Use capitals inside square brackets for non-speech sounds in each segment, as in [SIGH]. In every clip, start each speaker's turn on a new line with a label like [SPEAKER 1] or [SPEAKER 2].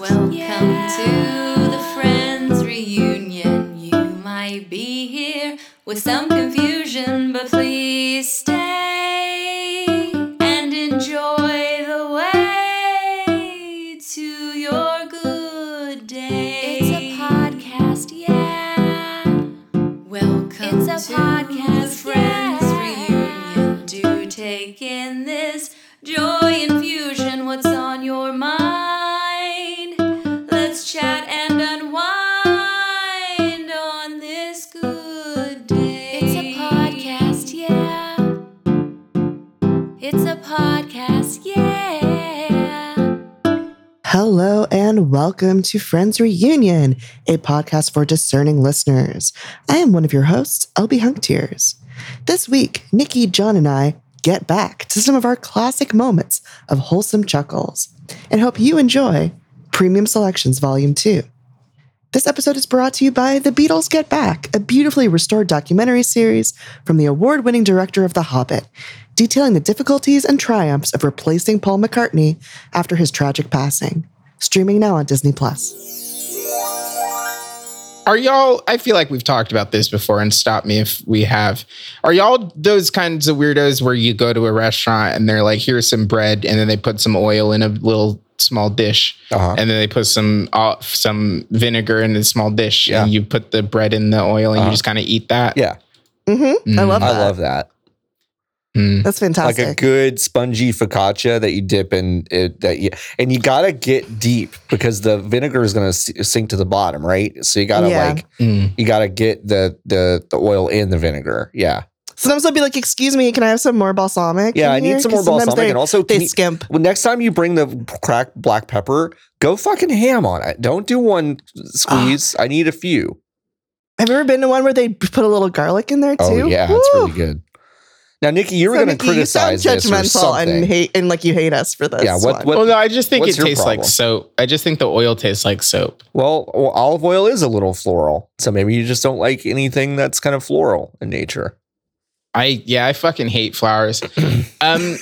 [SPEAKER 1] Welcome
[SPEAKER 2] yeah.
[SPEAKER 1] to the Friends reunion. You might be here with some confusion, but please stay and enjoy the way to your good day.
[SPEAKER 2] It's a podcast, yeah.
[SPEAKER 1] Welcome
[SPEAKER 2] It's a
[SPEAKER 1] to
[SPEAKER 2] podcast,
[SPEAKER 1] the Friends
[SPEAKER 2] yeah.
[SPEAKER 1] reunion. Do take in this
[SPEAKER 3] welcome to Friends Reunion, a podcast for discerning listeners. I am one of your hosts, LB Hunktears. This week, Nikki, John, and I get back to some of our classic moments of wholesome chuckles and hope you enjoy Premium Selections Volume 2. This episode is brought to you by The Beatles Get Back, a beautifully restored documentary series from the award winning director of The Hobbit, detailing the difficulties and triumphs of replacing Paul McCartney after his tragic passing. Streaming now on Disney Plus.
[SPEAKER 4] Are y'all, I feel like we've talked about this before and stop me if we have. Are y'all those kinds of weirdos where you go to a restaurant and they're like, here's some bread, and then they put some oil in a little small dish,
[SPEAKER 5] Uh-huh.
[SPEAKER 4] and then they put some uh, some vinegar in a small dish,
[SPEAKER 5] Yeah.
[SPEAKER 4] and you put the bread in the oil and
[SPEAKER 5] Uh-huh.
[SPEAKER 4] you just kind of eat that?
[SPEAKER 5] Yeah,
[SPEAKER 3] Mm-hmm. I
[SPEAKER 4] Mm.
[SPEAKER 3] love
[SPEAKER 5] I
[SPEAKER 3] that.
[SPEAKER 5] love that.
[SPEAKER 4] Mm.
[SPEAKER 3] That's fantastic.
[SPEAKER 5] Like a good spongy focaccia that you dip in it that you and you gotta get deep because the vinegar is gonna s- sink to the bottom, right? So you gotta
[SPEAKER 3] Yeah.
[SPEAKER 5] like
[SPEAKER 4] Mm.
[SPEAKER 5] you gotta get the the the oil in the vinegar. Yeah,
[SPEAKER 3] Sometimes I'll be like, "Excuse me, can I have some more balsamic?"
[SPEAKER 5] yeah. I need
[SPEAKER 3] here?"
[SPEAKER 5] some more balsamic
[SPEAKER 3] they-
[SPEAKER 5] and also
[SPEAKER 3] they
[SPEAKER 5] can you-
[SPEAKER 3] skimp.
[SPEAKER 5] well, next time you bring the cracked black pepper, go fucking ham on it. Don't do one squeeze.
[SPEAKER 3] Ah.
[SPEAKER 5] I need a few.
[SPEAKER 3] Have you ever been to one where they put a little garlic in there too?
[SPEAKER 5] Oh yeah, it's
[SPEAKER 3] Woo!
[SPEAKER 5] really good. Now, Nikki, you were
[SPEAKER 3] So,
[SPEAKER 5] going to
[SPEAKER 3] Nikki,
[SPEAKER 5] criticize
[SPEAKER 3] you sound
[SPEAKER 5] or
[SPEAKER 3] judgmental
[SPEAKER 5] something.
[SPEAKER 3] and hate and like you hate us for this.
[SPEAKER 5] Yeah, what- what-
[SPEAKER 4] Well, no, I just think it
[SPEAKER 5] your
[SPEAKER 4] tastes like soap. I just think the oil tastes like soap.
[SPEAKER 5] Well, well, olive oil is a little floral, so maybe you just don't like anything that's kind of floral in nature.
[SPEAKER 4] I yeah, I fucking hate flowers. [CLEARS THROAT] um,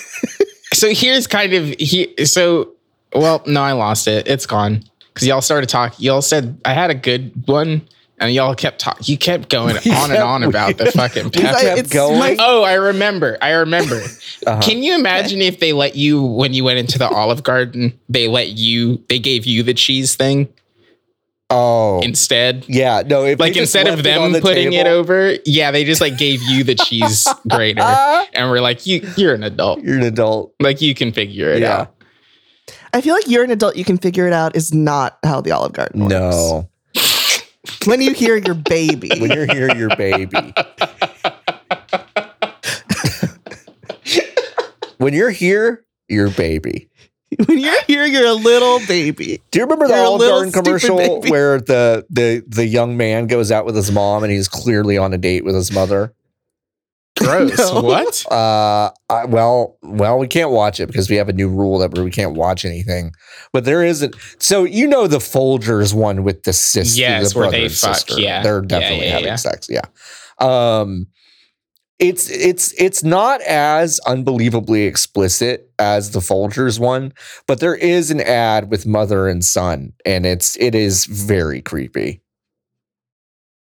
[SPEAKER 4] so here's kind of he. So well, no, I lost it. It's gone because y'all started talking. Y'all said I had a good one, and y'all kept talking. You kept going [LAUGHS]
[SPEAKER 5] We
[SPEAKER 4] on and on about the [LAUGHS] fucking
[SPEAKER 3] I-
[SPEAKER 4] pepper.
[SPEAKER 5] kept
[SPEAKER 3] it's
[SPEAKER 5] going.
[SPEAKER 3] my-
[SPEAKER 4] Oh, I remember. I remember. [LAUGHS]
[SPEAKER 5] Uh-huh.
[SPEAKER 4] Can you imagine if they let you when you went into the Olive Garden? They let you. They gave you the cheese thing
[SPEAKER 5] Oh,
[SPEAKER 4] instead.
[SPEAKER 5] yeah. No, if
[SPEAKER 4] Like instead of
[SPEAKER 5] left it
[SPEAKER 4] them
[SPEAKER 5] the
[SPEAKER 4] putting it over, yeah, they just like gave you the cheese grater, and we're like, you, you're an adult.
[SPEAKER 5] you're an adult.
[SPEAKER 4] Like you can figure it
[SPEAKER 5] Yeah.
[SPEAKER 4] out.
[SPEAKER 3] I feel like you're an adult. You can figure it out. Is not how the Olive Garden works.
[SPEAKER 5] No,
[SPEAKER 3] When you hear your baby,
[SPEAKER 5] when you hear your baby. when you're here, your baby.
[SPEAKER 3] when you're here, you're a little baby.
[SPEAKER 5] Do you remember the
[SPEAKER 3] You're
[SPEAKER 5] Olive Garden commercial
[SPEAKER 3] baby.
[SPEAKER 5] where the the the young man goes out with his mom and he's clearly on a date with his mother?
[SPEAKER 4] Gross. [LAUGHS]
[SPEAKER 3] No.
[SPEAKER 4] What?
[SPEAKER 5] Uh, I, well, well, we can't watch it because we have a new rule that we can't watch anything. But there isn't. So you know the Folgers one with the sister,
[SPEAKER 4] Yes,
[SPEAKER 5] the
[SPEAKER 4] where
[SPEAKER 5] brother
[SPEAKER 4] they
[SPEAKER 5] and
[SPEAKER 4] fuck,
[SPEAKER 5] sister.
[SPEAKER 4] yeah.
[SPEAKER 5] they're
[SPEAKER 4] Yeah,
[SPEAKER 5] definitely
[SPEAKER 4] yeah,
[SPEAKER 5] having
[SPEAKER 4] yeah.
[SPEAKER 5] sex. Yeah. Um, it's it's it's not as unbelievably explicit as the Folgers one, but there is an ad with mother and son, and it's it is very creepy.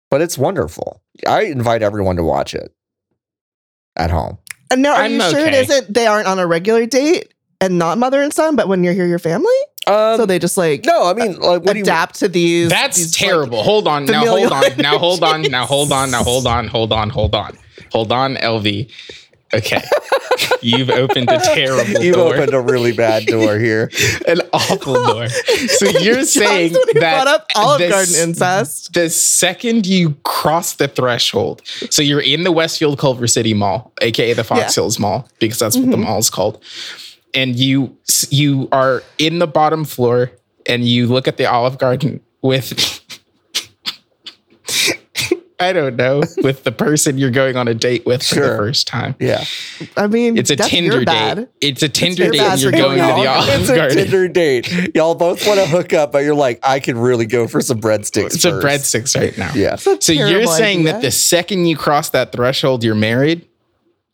[SPEAKER 5] But it's wonderful. I invite everyone to watch it at home.
[SPEAKER 3] And now, are
[SPEAKER 4] I'm
[SPEAKER 3] you sure it
[SPEAKER 4] okay.
[SPEAKER 3] isn't? They aren't on a regular date and not mother and son, but when you're here, your family.
[SPEAKER 5] Um,
[SPEAKER 3] so they just like
[SPEAKER 5] no, I mean, like, what do you
[SPEAKER 3] adapt to these.
[SPEAKER 4] That's
[SPEAKER 3] these, like-
[SPEAKER 4] terrible. hold on. Now hold
[SPEAKER 3] familial
[SPEAKER 4] on. Now hold on. Now hold on. Now hold on. Hold on. Hold on. Hold on, LB. Okay. You've opened a terrible
[SPEAKER 5] You've
[SPEAKER 4] door.
[SPEAKER 5] opened a really bad door here. [LAUGHS]
[SPEAKER 4] an awful door. So [LAUGHS] you're saying that
[SPEAKER 3] up Olive Garden incest.
[SPEAKER 4] the second you cross the threshold, so you're in the Westfield Culver City Mall, aka the Fox
[SPEAKER 3] Yeah.
[SPEAKER 4] Hills Mall, because that's what the
[SPEAKER 3] Mhm.
[SPEAKER 4] mall is called. and you you are in the bottom floor and you look at the Olive Garden with I don't know [LAUGHS] with the person you're going on a date with for the first time.
[SPEAKER 5] Yeah.
[SPEAKER 3] I mean,
[SPEAKER 4] It's a
[SPEAKER 3] that's
[SPEAKER 4] Tinder
[SPEAKER 3] your
[SPEAKER 4] date.
[SPEAKER 3] bad.
[SPEAKER 4] It's a Tinder
[SPEAKER 3] your
[SPEAKER 4] date. and You're
[SPEAKER 3] for
[SPEAKER 4] going to the
[SPEAKER 3] out.
[SPEAKER 4] Olive
[SPEAKER 5] It's a
[SPEAKER 4] Garden.
[SPEAKER 5] Tinder date. Y'all both want to hook up, but you're like, I could really go for some breadsticks.
[SPEAKER 4] It's a breadsticks right now.
[SPEAKER 5] Yeah.
[SPEAKER 4] So you're saying
[SPEAKER 3] idea.
[SPEAKER 4] that the second you cross that threshold, you're married,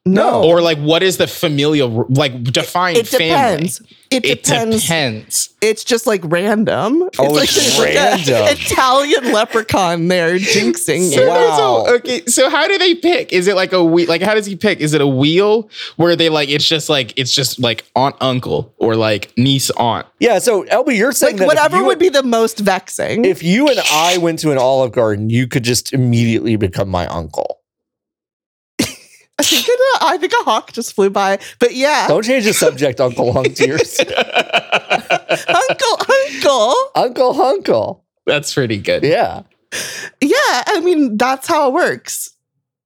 [SPEAKER 3] No,
[SPEAKER 4] or like what is the familial like define
[SPEAKER 3] it
[SPEAKER 4] family?
[SPEAKER 3] depends. It
[SPEAKER 4] It
[SPEAKER 3] depends.
[SPEAKER 4] depends.
[SPEAKER 3] It's just like random.
[SPEAKER 5] Oh,
[SPEAKER 3] like,
[SPEAKER 5] it's [LAUGHS]
[SPEAKER 3] like a
[SPEAKER 5] random.
[SPEAKER 3] Italian leprechaun there jinxing
[SPEAKER 4] So
[SPEAKER 3] you.
[SPEAKER 5] Wow.
[SPEAKER 4] so- okay, so how do they pick? Is it like a wheel? Like how does he pick? Is it a wheel where they like it's just like it's just like aunt uncle or like niece aunt?
[SPEAKER 5] Yeah. So, Elby, you're saying
[SPEAKER 3] Like
[SPEAKER 5] that
[SPEAKER 3] whatever
[SPEAKER 5] you-
[SPEAKER 3] would be the most vexing.
[SPEAKER 5] If you and I went to an Olive Garden, you could just immediately become my uncle.
[SPEAKER 3] I think, it- I think a hawk just flew by, but yeah,
[SPEAKER 5] Don't change the subject, Uncle Hunk Tears. [LAUGHS]
[SPEAKER 3] uncle, uncle.
[SPEAKER 5] Uncle Hunkle.
[SPEAKER 4] That's pretty good.
[SPEAKER 5] Yeah.
[SPEAKER 3] Yeah, I mean that's how it works.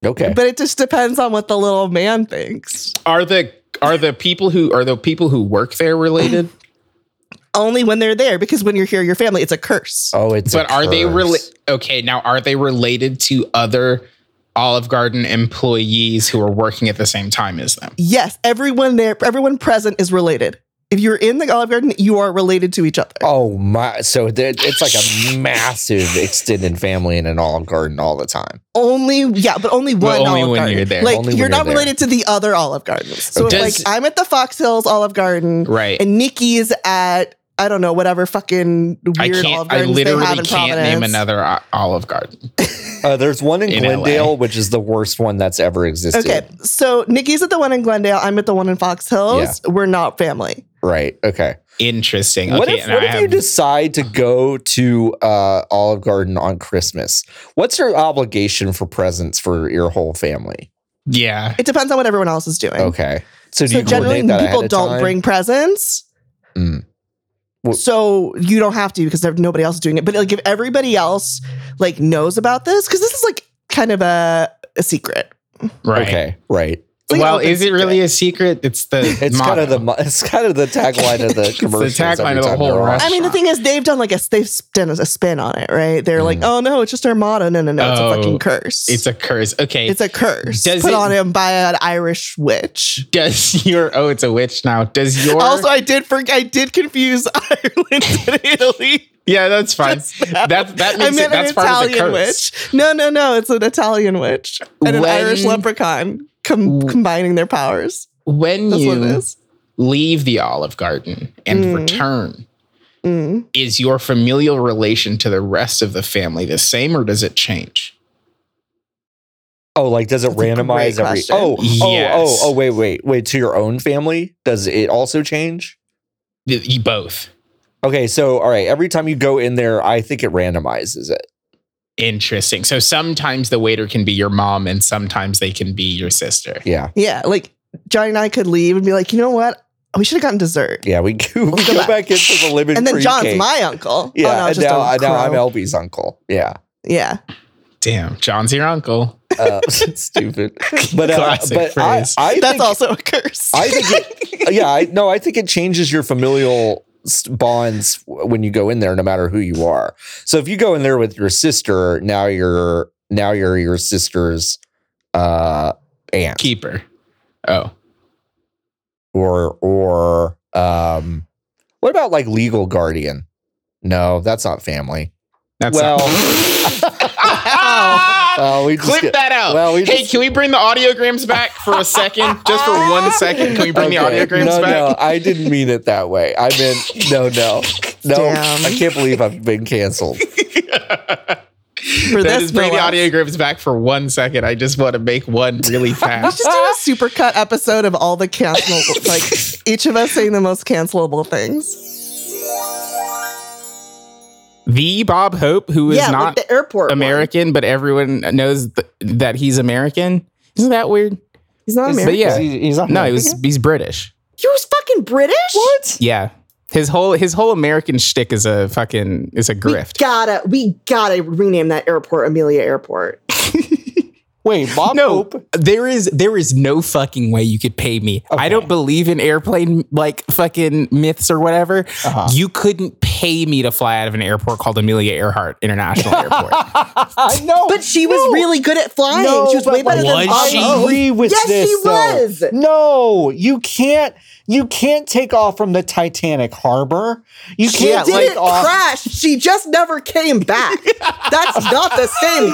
[SPEAKER 5] Okay.
[SPEAKER 3] But it just depends on what the little man thinks.
[SPEAKER 4] Are the are the people who are the people who work there related? [LAUGHS]
[SPEAKER 3] Only when they're there, because when you're here, your family, it's a curse.
[SPEAKER 5] oh, it's. a
[SPEAKER 4] but are they
[SPEAKER 5] curse.
[SPEAKER 4] related? Okay, now are they related to other Olive Garden employees who are working at the same time as them?
[SPEAKER 3] Yes, everyone there, everyone present is related. If you're in the Olive Garden, you are related to each other.
[SPEAKER 5] Oh my! So th- it's like a [LAUGHS] massive extended family in an Olive Garden all the time.
[SPEAKER 3] Only, yeah, but only
[SPEAKER 4] But
[SPEAKER 3] one
[SPEAKER 4] only
[SPEAKER 3] Olive
[SPEAKER 4] when
[SPEAKER 3] Garden.
[SPEAKER 4] you're there.
[SPEAKER 3] Like
[SPEAKER 5] Only
[SPEAKER 3] you're not
[SPEAKER 5] you're there.
[SPEAKER 3] related to the other Olive Gardens. So if,
[SPEAKER 4] Does-
[SPEAKER 3] like I'm at the Fox Hills Olive Garden,
[SPEAKER 4] Right.
[SPEAKER 3] and Nikki's at I don't know whatever fucking
[SPEAKER 4] I
[SPEAKER 3] weird
[SPEAKER 4] can't.
[SPEAKER 3] Olive
[SPEAKER 4] I
[SPEAKER 3] Gardens they have
[SPEAKER 4] literally
[SPEAKER 3] in
[SPEAKER 4] can't name another o- Olive Garden. [LAUGHS]
[SPEAKER 5] Uh, there's one in,
[SPEAKER 4] In
[SPEAKER 5] Glendale,
[SPEAKER 4] LA.
[SPEAKER 5] which is the worst one that's ever existed.
[SPEAKER 3] Okay, so Nikki's at the one in Glendale. I'm at the one in Fox Hills. We're not family.
[SPEAKER 5] Right. Okay.
[SPEAKER 4] Interesting.
[SPEAKER 5] What
[SPEAKER 4] okay,
[SPEAKER 5] if,
[SPEAKER 4] and
[SPEAKER 5] what
[SPEAKER 4] I
[SPEAKER 5] if you decide to go to uh, Olive Garden on Christmas? What's your obligation for presents for your whole family?
[SPEAKER 4] yeah.
[SPEAKER 3] It depends on what everyone else is doing.
[SPEAKER 5] Okay. So do
[SPEAKER 3] So
[SPEAKER 5] you
[SPEAKER 3] generally,
[SPEAKER 5] that
[SPEAKER 3] people
[SPEAKER 5] ahead of
[SPEAKER 3] don't
[SPEAKER 5] time?
[SPEAKER 3] bring presents.
[SPEAKER 5] Mm. Well-
[SPEAKER 3] so you don't have to because there- nobody else is doing it. But like if everybody else like knows about this, because this is like kind of a, a secret.
[SPEAKER 4] Right.
[SPEAKER 5] Okay. Right.
[SPEAKER 3] It's like
[SPEAKER 4] well,
[SPEAKER 3] an open
[SPEAKER 4] is it really a secret? It's the [LAUGHS]
[SPEAKER 5] It's kind of the it's kind of the tagline of the [LAUGHS]
[SPEAKER 4] It's the tagline of the whole restaurant.
[SPEAKER 3] I mean, the thing is, they've done like a they've done a spin on it, right? They're like,
[SPEAKER 5] Mm.
[SPEAKER 3] oh no, it's just our motto. No, no, no, it's
[SPEAKER 4] Oh,
[SPEAKER 3] a fucking curse.
[SPEAKER 4] It's a curse. Okay.
[SPEAKER 3] it's a curse
[SPEAKER 4] Does
[SPEAKER 3] put
[SPEAKER 4] it-
[SPEAKER 3] on him by an Irish witch.
[SPEAKER 4] does [LAUGHS] your oh, it's a witch now. Does your
[SPEAKER 3] Also, I did forget. I did confuse Ireland and Italy.
[SPEAKER 4] yeah, that's fine.
[SPEAKER 3] just now.
[SPEAKER 4] That that
[SPEAKER 3] I
[SPEAKER 4] makes
[SPEAKER 3] meant
[SPEAKER 4] it. That's
[SPEAKER 3] an
[SPEAKER 4] part
[SPEAKER 3] Italian
[SPEAKER 4] of the curse.
[SPEAKER 3] witch. No, no, no. It's an Italian witch and an Irish leprechaun com- combining their powers.
[SPEAKER 4] When
[SPEAKER 3] That's
[SPEAKER 4] you leave the Olive Garden and
[SPEAKER 3] Mm.
[SPEAKER 4] return,
[SPEAKER 3] Mm.
[SPEAKER 4] is your familial relation to the rest of the family the same, or does it change?
[SPEAKER 5] Oh, like does it
[SPEAKER 3] That's
[SPEAKER 5] randomize every?
[SPEAKER 3] question.
[SPEAKER 5] Oh, oh,
[SPEAKER 4] Yes.
[SPEAKER 5] oh, oh, wait, wait, wait. To your own family, does it also change?
[SPEAKER 4] Y- You both.
[SPEAKER 5] Okay, so all right, every time you go in there, I think it randomizes it.
[SPEAKER 4] Interesting. So sometimes the waiter can be your mom, and sometimes they can be your sister.
[SPEAKER 5] Yeah,
[SPEAKER 3] Yeah, like Johnny and I could leave and be like, you know what? We should have gotten dessert.
[SPEAKER 5] yeah. We go, we
[SPEAKER 3] We'll
[SPEAKER 5] go
[SPEAKER 3] go back.
[SPEAKER 5] back into the lemon
[SPEAKER 3] And then John's
[SPEAKER 5] cake.
[SPEAKER 3] my uncle.
[SPEAKER 5] yeah,
[SPEAKER 3] oh, no, it's
[SPEAKER 5] and now,
[SPEAKER 3] a
[SPEAKER 5] now I'm Elby's uncle. Yeah,
[SPEAKER 3] Yeah.
[SPEAKER 4] Damn, John's your uncle.
[SPEAKER 5] uh, [LAUGHS] stupid. But uh,
[SPEAKER 4] Classic
[SPEAKER 5] but I,
[SPEAKER 4] phrase.
[SPEAKER 5] I
[SPEAKER 3] That's
[SPEAKER 5] think,
[SPEAKER 3] also a curse.
[SPEAKER 5] I think it, yeah, I no, I think it changes your familial s- bonds when you go in there, no matter who you are. So if you go in there with your sister, now you're now you're your sister's uh, aunt,
[SPEAKER 4] Keeper. Oh,
[SPEAKER 5] or or um, what about like legal guardian? No, that's not family.
[SPEAKER 4] that's
[SPEAKER 5] well,
[SPEAKER 4] not- [LAUGHS]
[SPEAKER 5] well, we just
[SPEAKER 4] Clip
[SPEAKER 5] get-
[SPEAKER 4] that out.
[SPEAKER 5] well, we
[SPEAKER 4] hey,
[SPEAKER 5] just-
[SPEAKER 4] can we bring the audiograms back for a second? [LAUGHS] Just for one second. Can we bring the
[SPEAKER 5] Okay,
[SPEAKER 4] audiograms
[SPEAKER 5] no,
[SPEAKER 4] back?
[SPEAKER 5] No, I didn't mean it that way. I meant no, no, no.
[SPEAKER 3] Damn.
[SPEAKER 5] I can't believe I've been canceled. [LAUGHS]
[SPEAKER 3] For
[SPEAKER 4] That
[SPEAKER 3] this,
[SPEAKER 4] is bring the audiograms back for one second. I just want to make one really [LAUGHS]
[SPEAKER 3] We
[SPEAKER 4] fast.
[SPEAKER 3] just do a supercut episode of all the cancelable, like each of us saying the most cancelable things.
[SPEAKER 4] The Bob Hope, who is
[SPEAKER 3] yeah, like
[SPEAKER 4] not
[SPEAKER 3] the airport. one.
[SPEAKER 4] American, but everyone knows th- that he's American. Isn't that weird?
[SPEAKER 3] He's not
[SPEAKER 4] But
[SPEAKER 3] American.
[SPEAKER 4] yeah,
[SPEAKER 5] he's not
[SPEAKER 4] no, he was he's British.
[SPEAKER 3] He was fucking British. What?
[SPEAKER 4] Yeah, his whole his whole American shtick is a fucking is a
[SPEAKER 3] We
[SPEAKER 4] grift.
[SPEAKER 3] gotta, we gotta rename that airport Amelia Airport. [LAUGHS]
[SPEAKER 5] Wait, Bob
[SPEAKER 4] No,
[SPEAKER 5] Hope.
[SPEAKER 4] there is there is no fucking way you could pay me. I don't believe in airplane like fucking myths or whatever.
[SPEAKER 5] Uh-huh.
[SPEAKER 4] You couldn't pay me to fly out of an airport called Amelia Earhart International [LAUGHS] Airport.
[SPEAKER 5] I know.
[SPEAKER 3] But she was
[SPEAKER 5] No.
[SPEAKER 3] really good at flying.
[SPEAKER 5] No,
[SPEAKER 3] she was way better
[SPEAKER 4] like-
[SPEAKER 3] than
[SPEAKER 4] she?
[SPEAKER 5] I
[SPEAKER 3] Hope.
[SPEAKER 5] agree with
[SPEAKER 3] yes,
[SPEAKER 5] this.
[SPEAKER 3] she
[SPEAKER 5] though.
[SPEAKER 3] was.
[SPEAKER 5] No, you can't. You can't take off from the Titanic harbor. You
[SPEAKER 3] She
[SPEAKER 5] can't
[SPEAKER 3] didn't
[SPEAKER 5] take off.
[SPEAKER 3] crash. She just never came back. [LAUGHS] That's not the same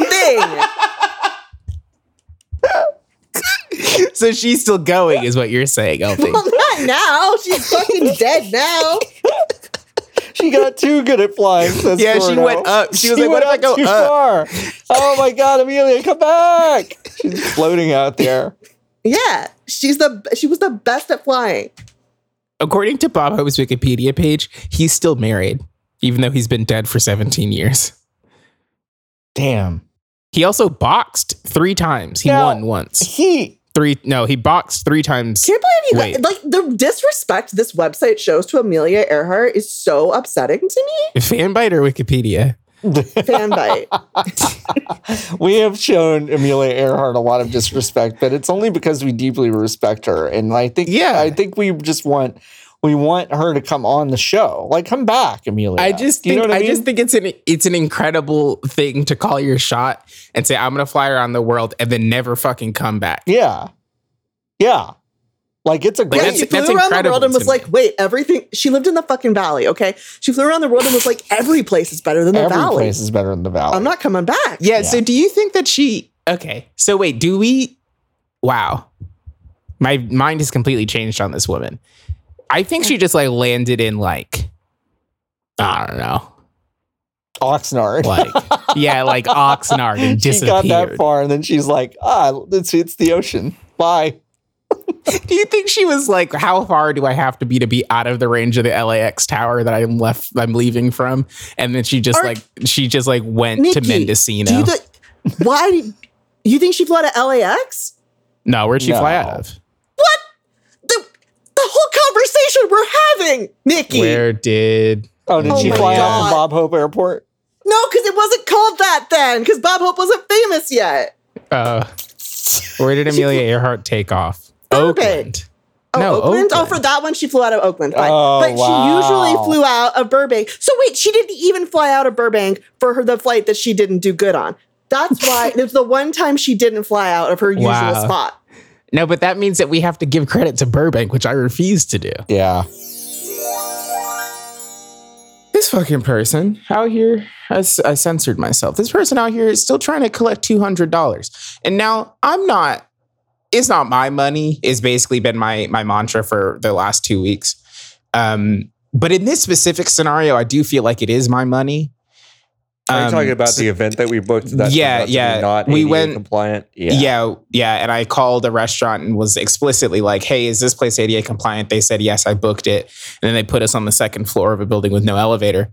[SPEAKER 3] thing.
[SPEAKER 4] so she's still going, is what you're saying, LB.
[SPEAKER 3] Well, not now. She's fucking dead now. [LAUGHS]
[SPEAKER 5] She got too good at flying. Says
[SPEAKER 4] Yeah, she went up. She was like, "What if I
[SPEAKER 5] went
[SPEAKER 4] go
[SPEAKER 5] too
[SPEAKER 4] up?"
[SPEAKER 5] far? Oh my god, Amelia, come back! She's floating out there.
[SPEAKER 3] Yeah, she's the she was the best at flying.
[SPEAKER 4] According to Bob Hope's Wikipedia page, he's still married, even though he's been dead for 17 years.
[SPEAKER 5] Damn.
[SPEAKER 4] He also boxed three times. He
[SPEAKER 5] Now-
[SPEAKER 4] won once.
[SPEAKER 5] He.
[SPEAKER 4] Three no, he boxed three times.
[SPEAKER 3] Can't believe you
[SPEAKER 4] Wait.
[SPEAKER 3] guys, like the disrespect this website shows to Amelia Earhart is so upsetting to me.
[SPEAKER 4] Fanbite or Wikipedia?
[SPEAKER 3] Fanbite. [LAUGHS] [LAUGHS]
[SPEAKER 5] we have shown Amelia Earhart a lot of disrespect, but it's only because we deeply respect her. And I think,
[SPEAKER 4] Yeah.
[SPEAKER 5] I think we just want we want her to come on the show. Like, come back, Amelia.
[SPEAKER 4] I just
[SPEAKER 5] Do you
[SPEAKER 4] think
[SPEAKER 5] know
[SPEAKER 4] I,
[SPEAKER 5] I, mean?
[SPEAKER 4] just think it's an it's an incredible thing to call your shot and say I'm gonna fly around the world and then never fucking come back.
[SPEAKER 5] yeah, yeah. Like it's a
[SPEAKER 4] Like,
[SPEAKER 5] great.
[SPEAKER 3] Yeah, she flew
[SPEAKER 4] that's
[SPEAKER 3] around the world and
[SPEAKER 4] to
[SPEAKER 3] was
[SPEAKER 4] me.
[SPEAKER 3] like, wait, everything. She lived in the fucking valley, okay? She flew around the world and was like, every place is better than the
[SPEAKER 5] every
[SPEAKER 3] valley.
[SPEAKER 5] Every place is better than the valley.
[SPEAKER 3] I'm not coming back.
[SPEAKER 4] Yeah,
[SPEAKER 5] Yeah.
[SPEAKER 4] So do you think that she okay. So wait, do we wow. My mind has completely changed on this woman. I think she just like landed in like I don't know.
[SPEAKER 5] Oxnard.
[SPEAKER 4] Like [LAUGHS] yeah, like Oxnard and
[SPEAKER 5] she got that
[SPEAKER 4] disappeared.
[SPEAKER 5] far, and then she's like, "Ah, it's it's the ocean. Bye." [LAUGHS]
[SPEAKER 4] Do you think she was like, how far do I have to be to be out of the range of the LAX tower that I'm left I'm leaving from? And then she just
[SPEAKER 3] Are-
[SPEAKER 4] like she just like went to Mendocino.
[SPEAKER 3] Do you th- why? do- You think she flew out of LAX?
[SPEAKER 4] no, where'd she fly out of?
[SPEAKER 3] What? The, the whole conversation we're having, Nikki.
[SPEAKER 4] Where did
[SPEAKER 5] Oh, did
[SPEAKER 3] Oh
[SPEAKER 5] she
[SPEAKER 4] my
[SPEAKER 5] fly out from Bob Hope Airport?
[SPEAKER 3] No, because it wasn't called that then, because Bob Hope wasn't famous yet.
[SPEAKER 4] uh where did [LAUGHS] Amelia Earhart take off?
[SPEAKER 3] Burbank.
[SPEAKER 4] Oakland.
[SPEAKER 3] Oh,
[SPEAKER 4] No,
[SPEAKER 3] Oakland? Oh, for that one, she flew out of Oakland. Fine.
[SPEAKER 5] Oh,
[SPEAKER 3] but she usually flew out of Burbank. So wait, she didn't even fly out of Burbank for her the flight that she didn't do good on. That's why [LAUGHS] it's the one time she didn't fly out of her usual
[SPEAKER 4] Wow.
[SPEAKER 3] spot.
[SPEAKER 4] No, but that means that we have to give credit to Burbank, which I refuse to do.
[SPEAKER 5] Yeah.
[SPEAKER 4] This fucking person out here, I censored myself. This person out here is still trying to collect $200. And now I'm not, it's not my money, is basically been my, my mantra for the last two weeks. Um, but in this specific scenario, I do feel like it is my money.
[SPEAKER 5] Are you
[SPEAKER 4] Um,
[SPEAKER 5] talking about
[SPEAKER 4] so-
[SPEAKER 5] the event that we booked? That
[SPEAKER 4] Yeah,
[SPEAKER 5] turned out to be
[SPEAKER 4] yeah.
[SPEAKER 5] Not
[SPEAKER 4] We
[SPEAKER 5] ADA
[SPEAKER 4] went-
[SPEAKER 5] compliant. Yeah.
[SPEAKER 4] Yeah. yeah, And I called a restaurant and was explicitly like, hey, is this place ADA compliant? They said, yes, I booked it. And then they put us on the second floor of a building with no elevator.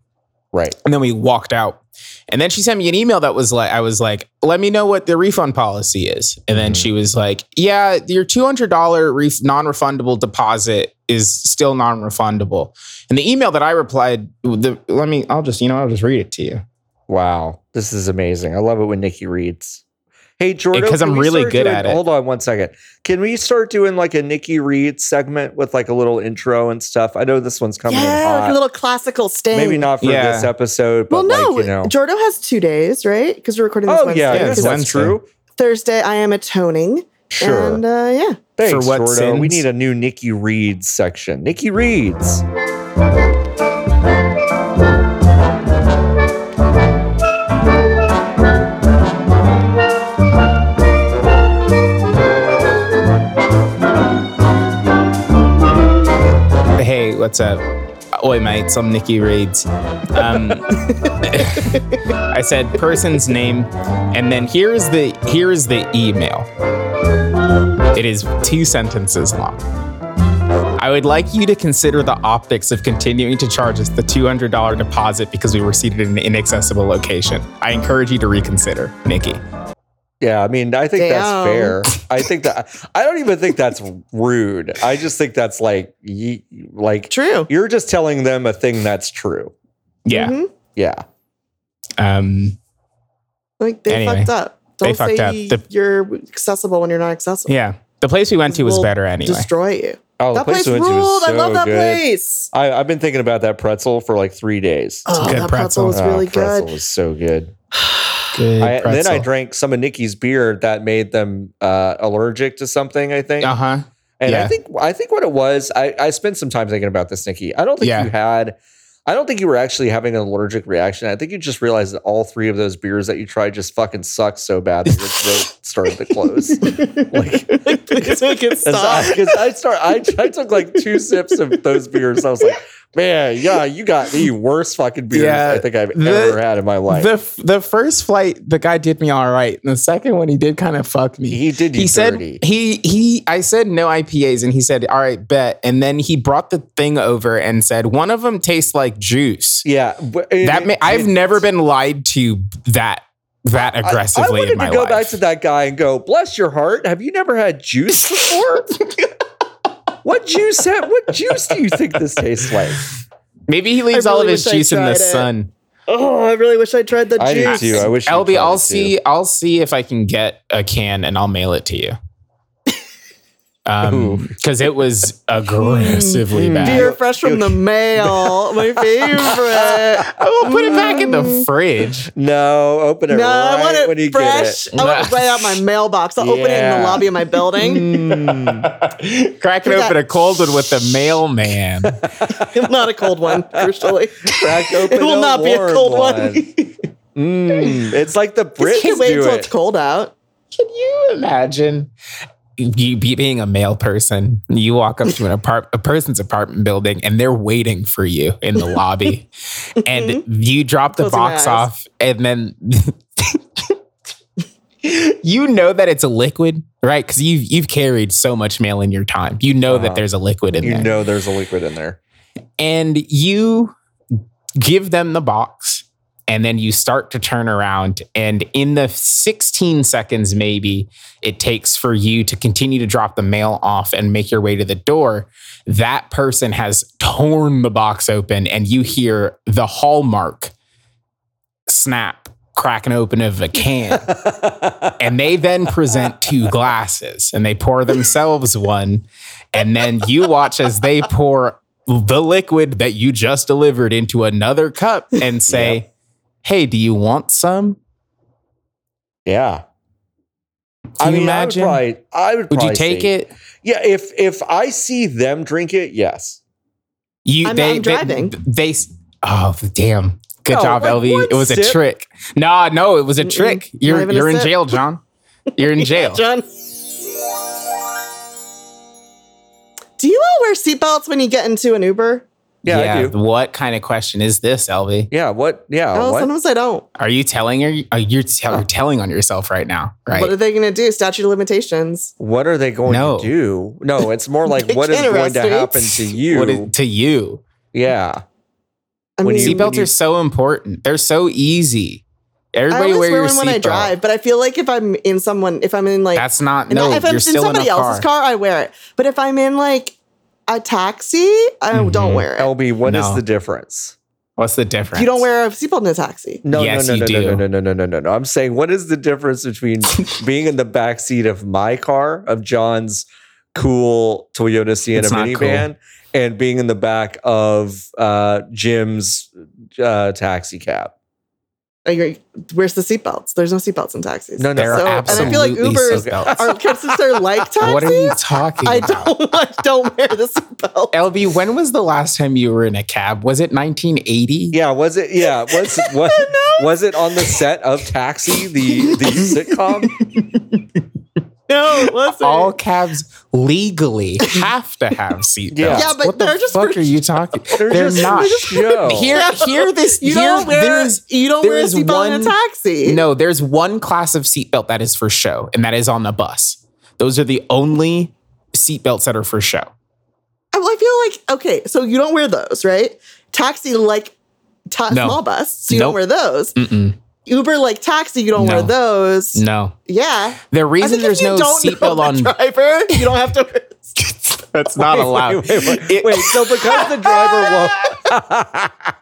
[SPEAKER 5] Right.
[SPEAKER 4] And then we walked out. And then she sent me an email that was like, I was like, let me know what the refund policy is. And then
[SPEAKER 5] Mhm.
[SPEAKER 4] she was like, yeah, your $200 ref- non refundable deposit is still non refundable. And the email that I replied, the, let me, I'll just, you know, I'll just read it to you.
[SPEAKER 5] Wow. This is amazing. I love it when Nikki reads. Hey, Jordan.
[SPEAKER 4] Because I'm really good at it.
[SPEAKER 5] Hold on one second. Can we start doing like a Nikki Reed segment with like a little intro and stuff? I know this one's coming in
[SPEAKER 3] yeah, like a little classical sting.
[SPEAKER 5] Maybe not for
[SPEAKER 4] Yeah.
[SPEAKER 5] this episode, but
[SPEAKER 3] Well, no,
[SPEAKER 5] like, you know.
[SPEAKER 3] Jordo has two days, right? Because we're recording this
[SPEAKER 5] Oh,
[SPEAKER 3] Wednesday.
[SPEAKER 5] yeah.
[SPEAKER 4] Yeah,
[SPEAKER 5] that's
[SPEAKER 4] Wednesday.
[SPEAKER 5] true.
[SPEAKER 3] Thursday, I am atoning.
[SPEAKER 5] Sure.
[SPEAKER 3] And uh, yeah.
[SPEAKER 5] Thanks,
[SPEAKER 4] For what
[SPEAKER 5] Jordo. We need a new Nikki Reads section. Nikki Reads.
[SPEAKER 4] Hey, what's? Oi, mates, I'm Nikki Reeds. Um, [LAUGHS] I said person's name, and then here's the here's the email. It is two sentences long. I would like you to consider the optics of continuing to charge us the $200 deposit because we were seated in an inaccessible location. I encourage you to reconsider, Nikki.
[SPEAKER 5] Yeah, I mean, I think that's fair. [LAUGHS] I think that I don't even think that's rude. I just think that's like, ye, like
[SPEAKER 3] True.
[SPEAKER 5] you're just telling them a thing that's true.
[SPEAKER 4] Yeah.
[SPEAKER 3] Mhm.
[SPEAKER 5] Yeah.
[SPEAKER 4] Um,
[SPEAKER 3] Like they
[SPEAKER 4] Anyway.
[SPEAKER 3] fucked up.
[SPEAKER 4] They
[SPEAKER 3] Don't
[SPEAKER 4] fucked
[SPEAKER 3] say
[SPEAKER 4] up. The-
[SPEAKER 3] you're accessible when you're not accessible.
[SPEAKER 4] Yeah. The place we went to was better anyway.
[SPEAKER 3] Destroy you.
[SPEAKER 5] Oh, the
[SPEAKER 3] that
[SPEAKER 5] place
[SPEAKER 3] place,
[SPEAKER 5] we went to was
[SPEAKER 3] ruled. I love that
[SPEAKER 5] good.
[SPEAKER 3] place.
[SPEAKER 5] I, I've been thinking about that pretzel for like three days.
[SPEAKER 3] Oh,
[SPEAKER 4] good
[SPEAKER 3] that
[SPEAKER 4] pretzel.
[SPEAKER 3] pretzel was
[SPEAKER 5] Oh,
[SPEAKER 3] really
[SPEAKER 5] pretzel
[SPEAKER 3] good.
[SPEAKER 5] was so good. [SIGHS] [SIGHS]
[SPEAKER 4] Good
[SPEAKER 5] I, then I drank some of Nikki's beer that made them uh, allergic to something. I think,
[SPEAKER 4] Uh-huh.
[SPEAKER 5] and I think I think what it was. I, I spent some time thinking about this, Nikki. I don't think
[SPEAKER 4] Yeah.
[SPEAKER 5] you had. I don't think you were actually having an allergic reaction. I think you just realized that all three of those beers that you tried just fucking sucked so bad that your throat [LAUGHS] started to close. like,
[SPEAKER 3] Please [LAUGHS] make it
[SPEAKER 5] Because I,
[SPEAKER 3] stop.
[SPEAKER 5] 'cause I start, I, I took like two sips of those beers. I was like, man, yeah, you got the [LAUGHS] worst fucking beers
[SPEAKER 4] Yeah,
[SPEAKER 5] I think I've
[SPEAKER 4] the-
[SPEAKER 5] ever had in my life.
[SPEAKER 4] The the first flight, the guy did me all right. And the second one, he did kind of fuck me.
[SPEAKER 5] he did you
[SPEAKER 4] he said he he I said no IPAs and he said all right bet and then he brought the thing over and said one of them tastes like juice.
[SPEAKER 5] yeah,
[SPEAKER 4] That may, I've
[SPEAKER 5] it-
[SPEAKER 4] never been lied to that that
[SPEAKER 5] I-
[SPEAKER 4] aggressively
[SPEAKER 5] I, wanted
[SPEAKER 4] in my
[SPEAKER 5] to go
[SPEAKER 4] life.
[SPEAKER 5] back to that guy and go, bless your heart. Have you never had juice before? [LAUGHS] [LAUGHS] what juice? ha- What juice do you think this tastes like?
[SPEAKER 4] Maybe he leaves
[SPEAKER 3] I
[SPEAKER 4] all of his
[SPEAKER 3] wish I
[SPEAKER 4] juice in the
[SPEAKER 3] it.
[SPEAKER 4] sun.
[SPEAKER 3] Oh, I really wish I tried the
[SPEAKER 5] I do
[SPEAKER 3] juice.
[SPEAKER 5] too. I wish. you
[SPEAKER 4] LB, I'll
[SPEAKER 5] it too.
[SPEAKER 4] see. I'll see if I can get a can and I'll mail it to you. Um, because it was aggressively bad.
[SPEAKER 3] Beer fresh from the mail. My favorite. [LAUGHS]
[SPEAKER 4] I will put it back in the fridge.
[SPEAKER 5] No, open it
[SPEAKER 3] No,
[SPEAKER 5] right
[SPEAKER 3] I want
[SPEAKER 5] when
[SPEAKER 3] it
[SPEAKER 5] you
[SPEAKER 3] fresh.
[SPEAKER 5] get it.
[SPEAKER 3] I want it right out my mailbox. I'll open it in the lobby of my building. [LAUGHS]
[SPEAKER 4] Mm. Cracking
[SPEAKER 3] Put that-
[SPEAKER 4] open a cold one with the mailman. [LAUGHS]
[SPEAKER 3] Not a cold one, crucially.
[SPEAKER 5] Crack open
[SPEAKER 3] It will
[SPEAKER 5] a
[SPEAKER 3] not be a
[SPEAKER 5] warm
[SPEAKER 3] cold one.
[SPEAKER 5] Mm, it's like the
[SPEAKER 3] You
[SPEAKER 5] Brits
[SPEAKER 3] can wait
[SPEAKER 5] do
[SPEAKER 3] until
[SPEAKER 5] it.
[SPEAKER 3] it's cold out.
[SPEAKER 4] Can you imagine you be, being a male person? You walk up to an apart a person's apartment building and they're waiting for you in the lobby, [LAUGHS] and you drop the
[SPEAKER 3] Closing
[SPEAKER 4] box off, and then. [LAUGHS] You know that it's a liquid, right? Because you've you've carried so much mail in your time. You know that
[SPEAKER 5] Uh-huh.
[SPEAKER 4] there's a liquid in
[SPEAKER 5] You
[SPEAKER 4] there.
[SPEAKER 5] You know there's a liquid in there.
[SPEAKER 4] and you give them the box and then you start to turn around and in the 16 seconds maybe it takes for you to continue to drop the mail off and make your way to the door that person has torn the box open and you hear the hallmark snap cracking open of a can. [LAUGHS] And they then present two glasses and they pour themselves one and then you watch as they pour the liquid that you just delivered into another cup and say hey do you want some
[SPEAKER 5] Yeah.
[SPEAKER 4] Can you imagine?
[SPEAKER 5] I would, probably, I would,
[SPEAKER 4] would you take
[SPEAKER 5] say-
[SPEAKER 4] it
[SPEAKER 5] Yeah, if if I see them drink it, yes.
[SPEAKER 4] you
[SPEAKER 3] I'm-
[SPEAKER 4] they,
[SPEAKER 3] I'm
[SPEAKER 4] they-
[SPEAKER 3] driving.
[SPEAKER 4] they, oh damn good
[SPEAKER 5] No,
[SPEAKER 4] job
[SPEAKER 5] like LB
[SPEAKER 4] it was a trick no no it was a trick
[SPEAKER 3] not
[SPEAKER 4] you're you're in
[SPEAKER 3] sip.
[SPEAKER 4] jail john you're in [LAUGHS] jail
[SPEAKER 3] John. Do you all wear seatbelts when you get into an Uber?
[SPEAKER 5] Yeah, I do.
[SPEAKER 4] what kind of question is this LB
[SPEAKER 5] Yeah, what? Yeah, what?
[SPEAKER 3] sometimes I don't.
[SPEAKER 4] are you telling her are you tell, you're telling on yourself right now right
[SPEAKER 3] What are they going to do? Statute of limitations.
[SPEAKER 5] What are they going
[SPEAKER 4] No.
[SPEAKER 5] to do? No, it's more [LAUGHS] like what is going to
[SPEAKER 3] me.
[SPEAKER 5] happen to you?
[SPEAKER 4] what is, to you
[SPEAKER 5] yeah.
[SPEAKER 3] I
[SPEAKER 5] When
[SPEAKER 3] mean,
[SPEAKER 4] Seatbelts are so important. They're so easy.
[SPEAKER 3] I
[SPEAKER 4] Everybody
[SPEAKER 3] always
[SPEAKER 4] wear
[SPEAKER 3] wear
[SPEAKER 4] your
[SPEAKER 3] one when I
[SPEAKER 4] seatbelt.
[SPEAKER 3] drive, but I feel like if I'm in someone, if I'm in like,
[SPEAKER 4] That's not
[SPEAKER 3] and
[SPEAKER 4] no.
[SPEAKER 3] if I'm
[SPEAKER 4] you're
[SPEAKER 3] in
[SPEAKER 4] still in
[SPEAKER 3] somebody
[SPEAKER 4] a car.
[SPEAKER 3] else's car, I wear it. But if I'm in like a taxi, I
[SPEAKER 4] Mhm.
[SPEAKER 3] don't wear it.
[SPEAKER 5] LB, what is
[SPEAKER 4] No.
[SPEAKER 5] the difference?
[SPEAKER 4] What's the difference?
[SPEAKER 3] You don't wear a seatbelt in a taxi.
[SPEAKER 5] No,
[SPEAKER 4] Yes,
[SPEAKER 5] no,
[SPEAKER 4] you
[SPEAKER 5] no, no,
[SPEAKER 4] do.
[SPEAKER 5] no, no, no, no, no, no, no. I'm saying, what is the difference between [LAUGHS] being in the back seat of my car, of John's cool Toyota Sienna
[SPEAKER 4] It's not
[SPEAKER 5] minivan, and being in the back of uh, Jim's uh, taxi cab?
[SPEAKER 3] Like, where's the seatbelts? There's no seatbelts in taxis.
[SPEAKER 5] No, no.
[SPEAKER 4] There
[SPEAKER 3] So-
[SPEAKER 4] are
[SPEAKER 3] and I feel like Ubers
[SPEAKER 4] seatbelts.
[SPEAKER 3] Are since like taxis? [LAUGHS]
[SPEAKER 4] What are you talking
[SPEAKER 3] I
[SPEAKER 4] about?
[SPEAKER 3] don't. I don't wear the seatbelt.
[SPEAKER 4] LB, when was the last time you were in a cab? Was it 1980?
[SPEAKER 5] Yeah, was it? Yeah, was [LAUGHS] was was it on the set of Taxi, the the [LAUGHS] sitcom?
[SPEAKER 3] No, it wasn't.
[SPEAKER 4] All cabs legally have to have [LAUGHS] seatbelts.
[SPEAKER 5] Yeah.
[SPEAKER 3] Yeah, but
[SPEAKER 4] what the
[SPEAKER 3] they're just
[SPEAKER 4] fuck
[SPEAKER 3] for-
[SPEAKER 4] are you talking?
[SPEAKER 5] They're
[SPEAKER 4] They're,
[SPEAKER 5] just
[SPEAKER 4] not.
[SPEAKER 5] for show. [LAUGHS]
[SPEAKER 4] Here, here, this.
[SPEAKER 3] you
[SPEAKER 4] here,
[SPEAKER 3] don't wear.
[SPEAKER 4] there's-
[SPEAKER 3] You don't wear a seatbelt in a taxi.
[SPEAKER 4] No, there's one class of seatbelt that is for show, and that is on the bus. Those are the only seatbelts that are for show.
[SPEAKER 3] I, well, I feel like okay. So you don't wear those, right? Taxi like ta-
[SPEAKER 4] No.
[SPEAKER 3] small bus, so you
[SPEAKER 4] Nope.
[SPEAKER 3] don't wear those.
[SPEAKER 4] Mm-mm.
[SPEAKER 3] Uber like taxi, you don't wear those.
[SPEAKER 4] No.
[SPEAKER 3] Yeah.
[SPEAKER 4] The reason there's no seatbelt on
[SPEAKER 3] driver, you don't have to. [LAUGHS]
[SPEAKER 4] that's not allowed.
[SPEAKER 5] Wait, wait, wait,
[SPEAKER 4] It-
[SPEAKER 5] wait, so because the driver [LAUGHS] won't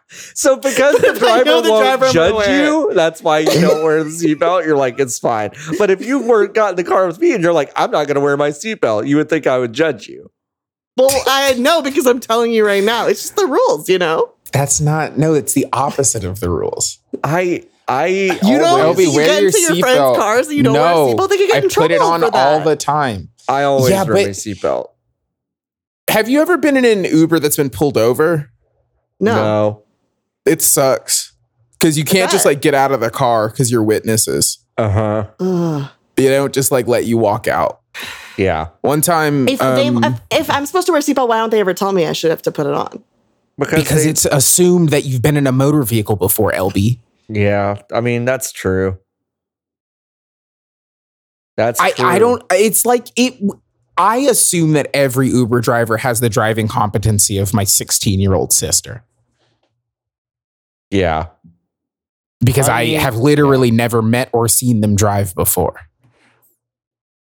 [SPEAKER 5] [LAUGHS] so because the driver
[SPEAKER 3] the
[SPEAKER 5] won't
[SPEAKER 3] driver,
[SPEAKER 5] judge you, that's why you don't wear the seatbelt. You're like, it's fine. But if you were got in the car with me and you're like, I'm not going to wear my seatbelt, you would think I would judge you.
[SPEAKER 3] Well, I know because I'm telling you right now. It's just the rules, you know.
[SPEAKER 4] That's not. No, it's the opposite of the rules.
[SPEAKER 5] I I
[SPEAKER 3] You don't-
[SPEAKER 4] Elby,
[SPEAKER 3] you
[SPEAKER 4] wear
[SPEAKER 3] get
[SPEAKER 4] your
[SPEAKER 3] into your
[SPEAKER 4] seatbelt.
[SPEAKER 3] friends' cars and you don't wear a
[SPEAKER 4] no,
[SPEAKER 3] seatbelt, they could get
[SPEAKER 4] I
[SPEAKER 3] in
[SPEAKER 4] put it on
[SPEAKER 3] for
[SPEAKER 4] all the time.
[SPEAKER 5] I always
[SPEAKER 4] Yeah,
[SPEAKER 5] wear my seatbelt.
[SPEAKER 6] Have you ever been in an Uber that's been pulled over?
[SPEAKER 3] No.
[SPEAKER 6] It sucks because you can't just like get out of the car because you're witnesses.
[SPEAKER 5] Uh huh.
[SPEAKER 6] They don't just like let you walk out.
[SPEAKER 5] Yeah.
[SPEAKER 6] One time,
[SPEAKER 3] If,
[SPEAKER 6] um,
[SPEAKER 3] they, if, if I'm supposed to wear a seatbelt, why don't they ever tell me I should have to put it on?
[SPEAKER 5] Because,
[SPEAKER 4] Because
[SPEAKER 5] they-
[SPEAKER 4] it's assumed that you've been in a motor vehicle before, LB.
[SPEAKER 5] Yeah. I mean, that's true. That's
[SPEAKER 4] I,
[SPEAKER 5] true.
[SPEAKER 4] I don't. It's like it. I assume that every Uber driver has the driving competency of my 16 year old sister
[SPEAKER 5] Yeah.
[SPEAKER 4] because
[SPEAKER 5] I
[SPEAKER 4] I, have literally never met or seen them drive before.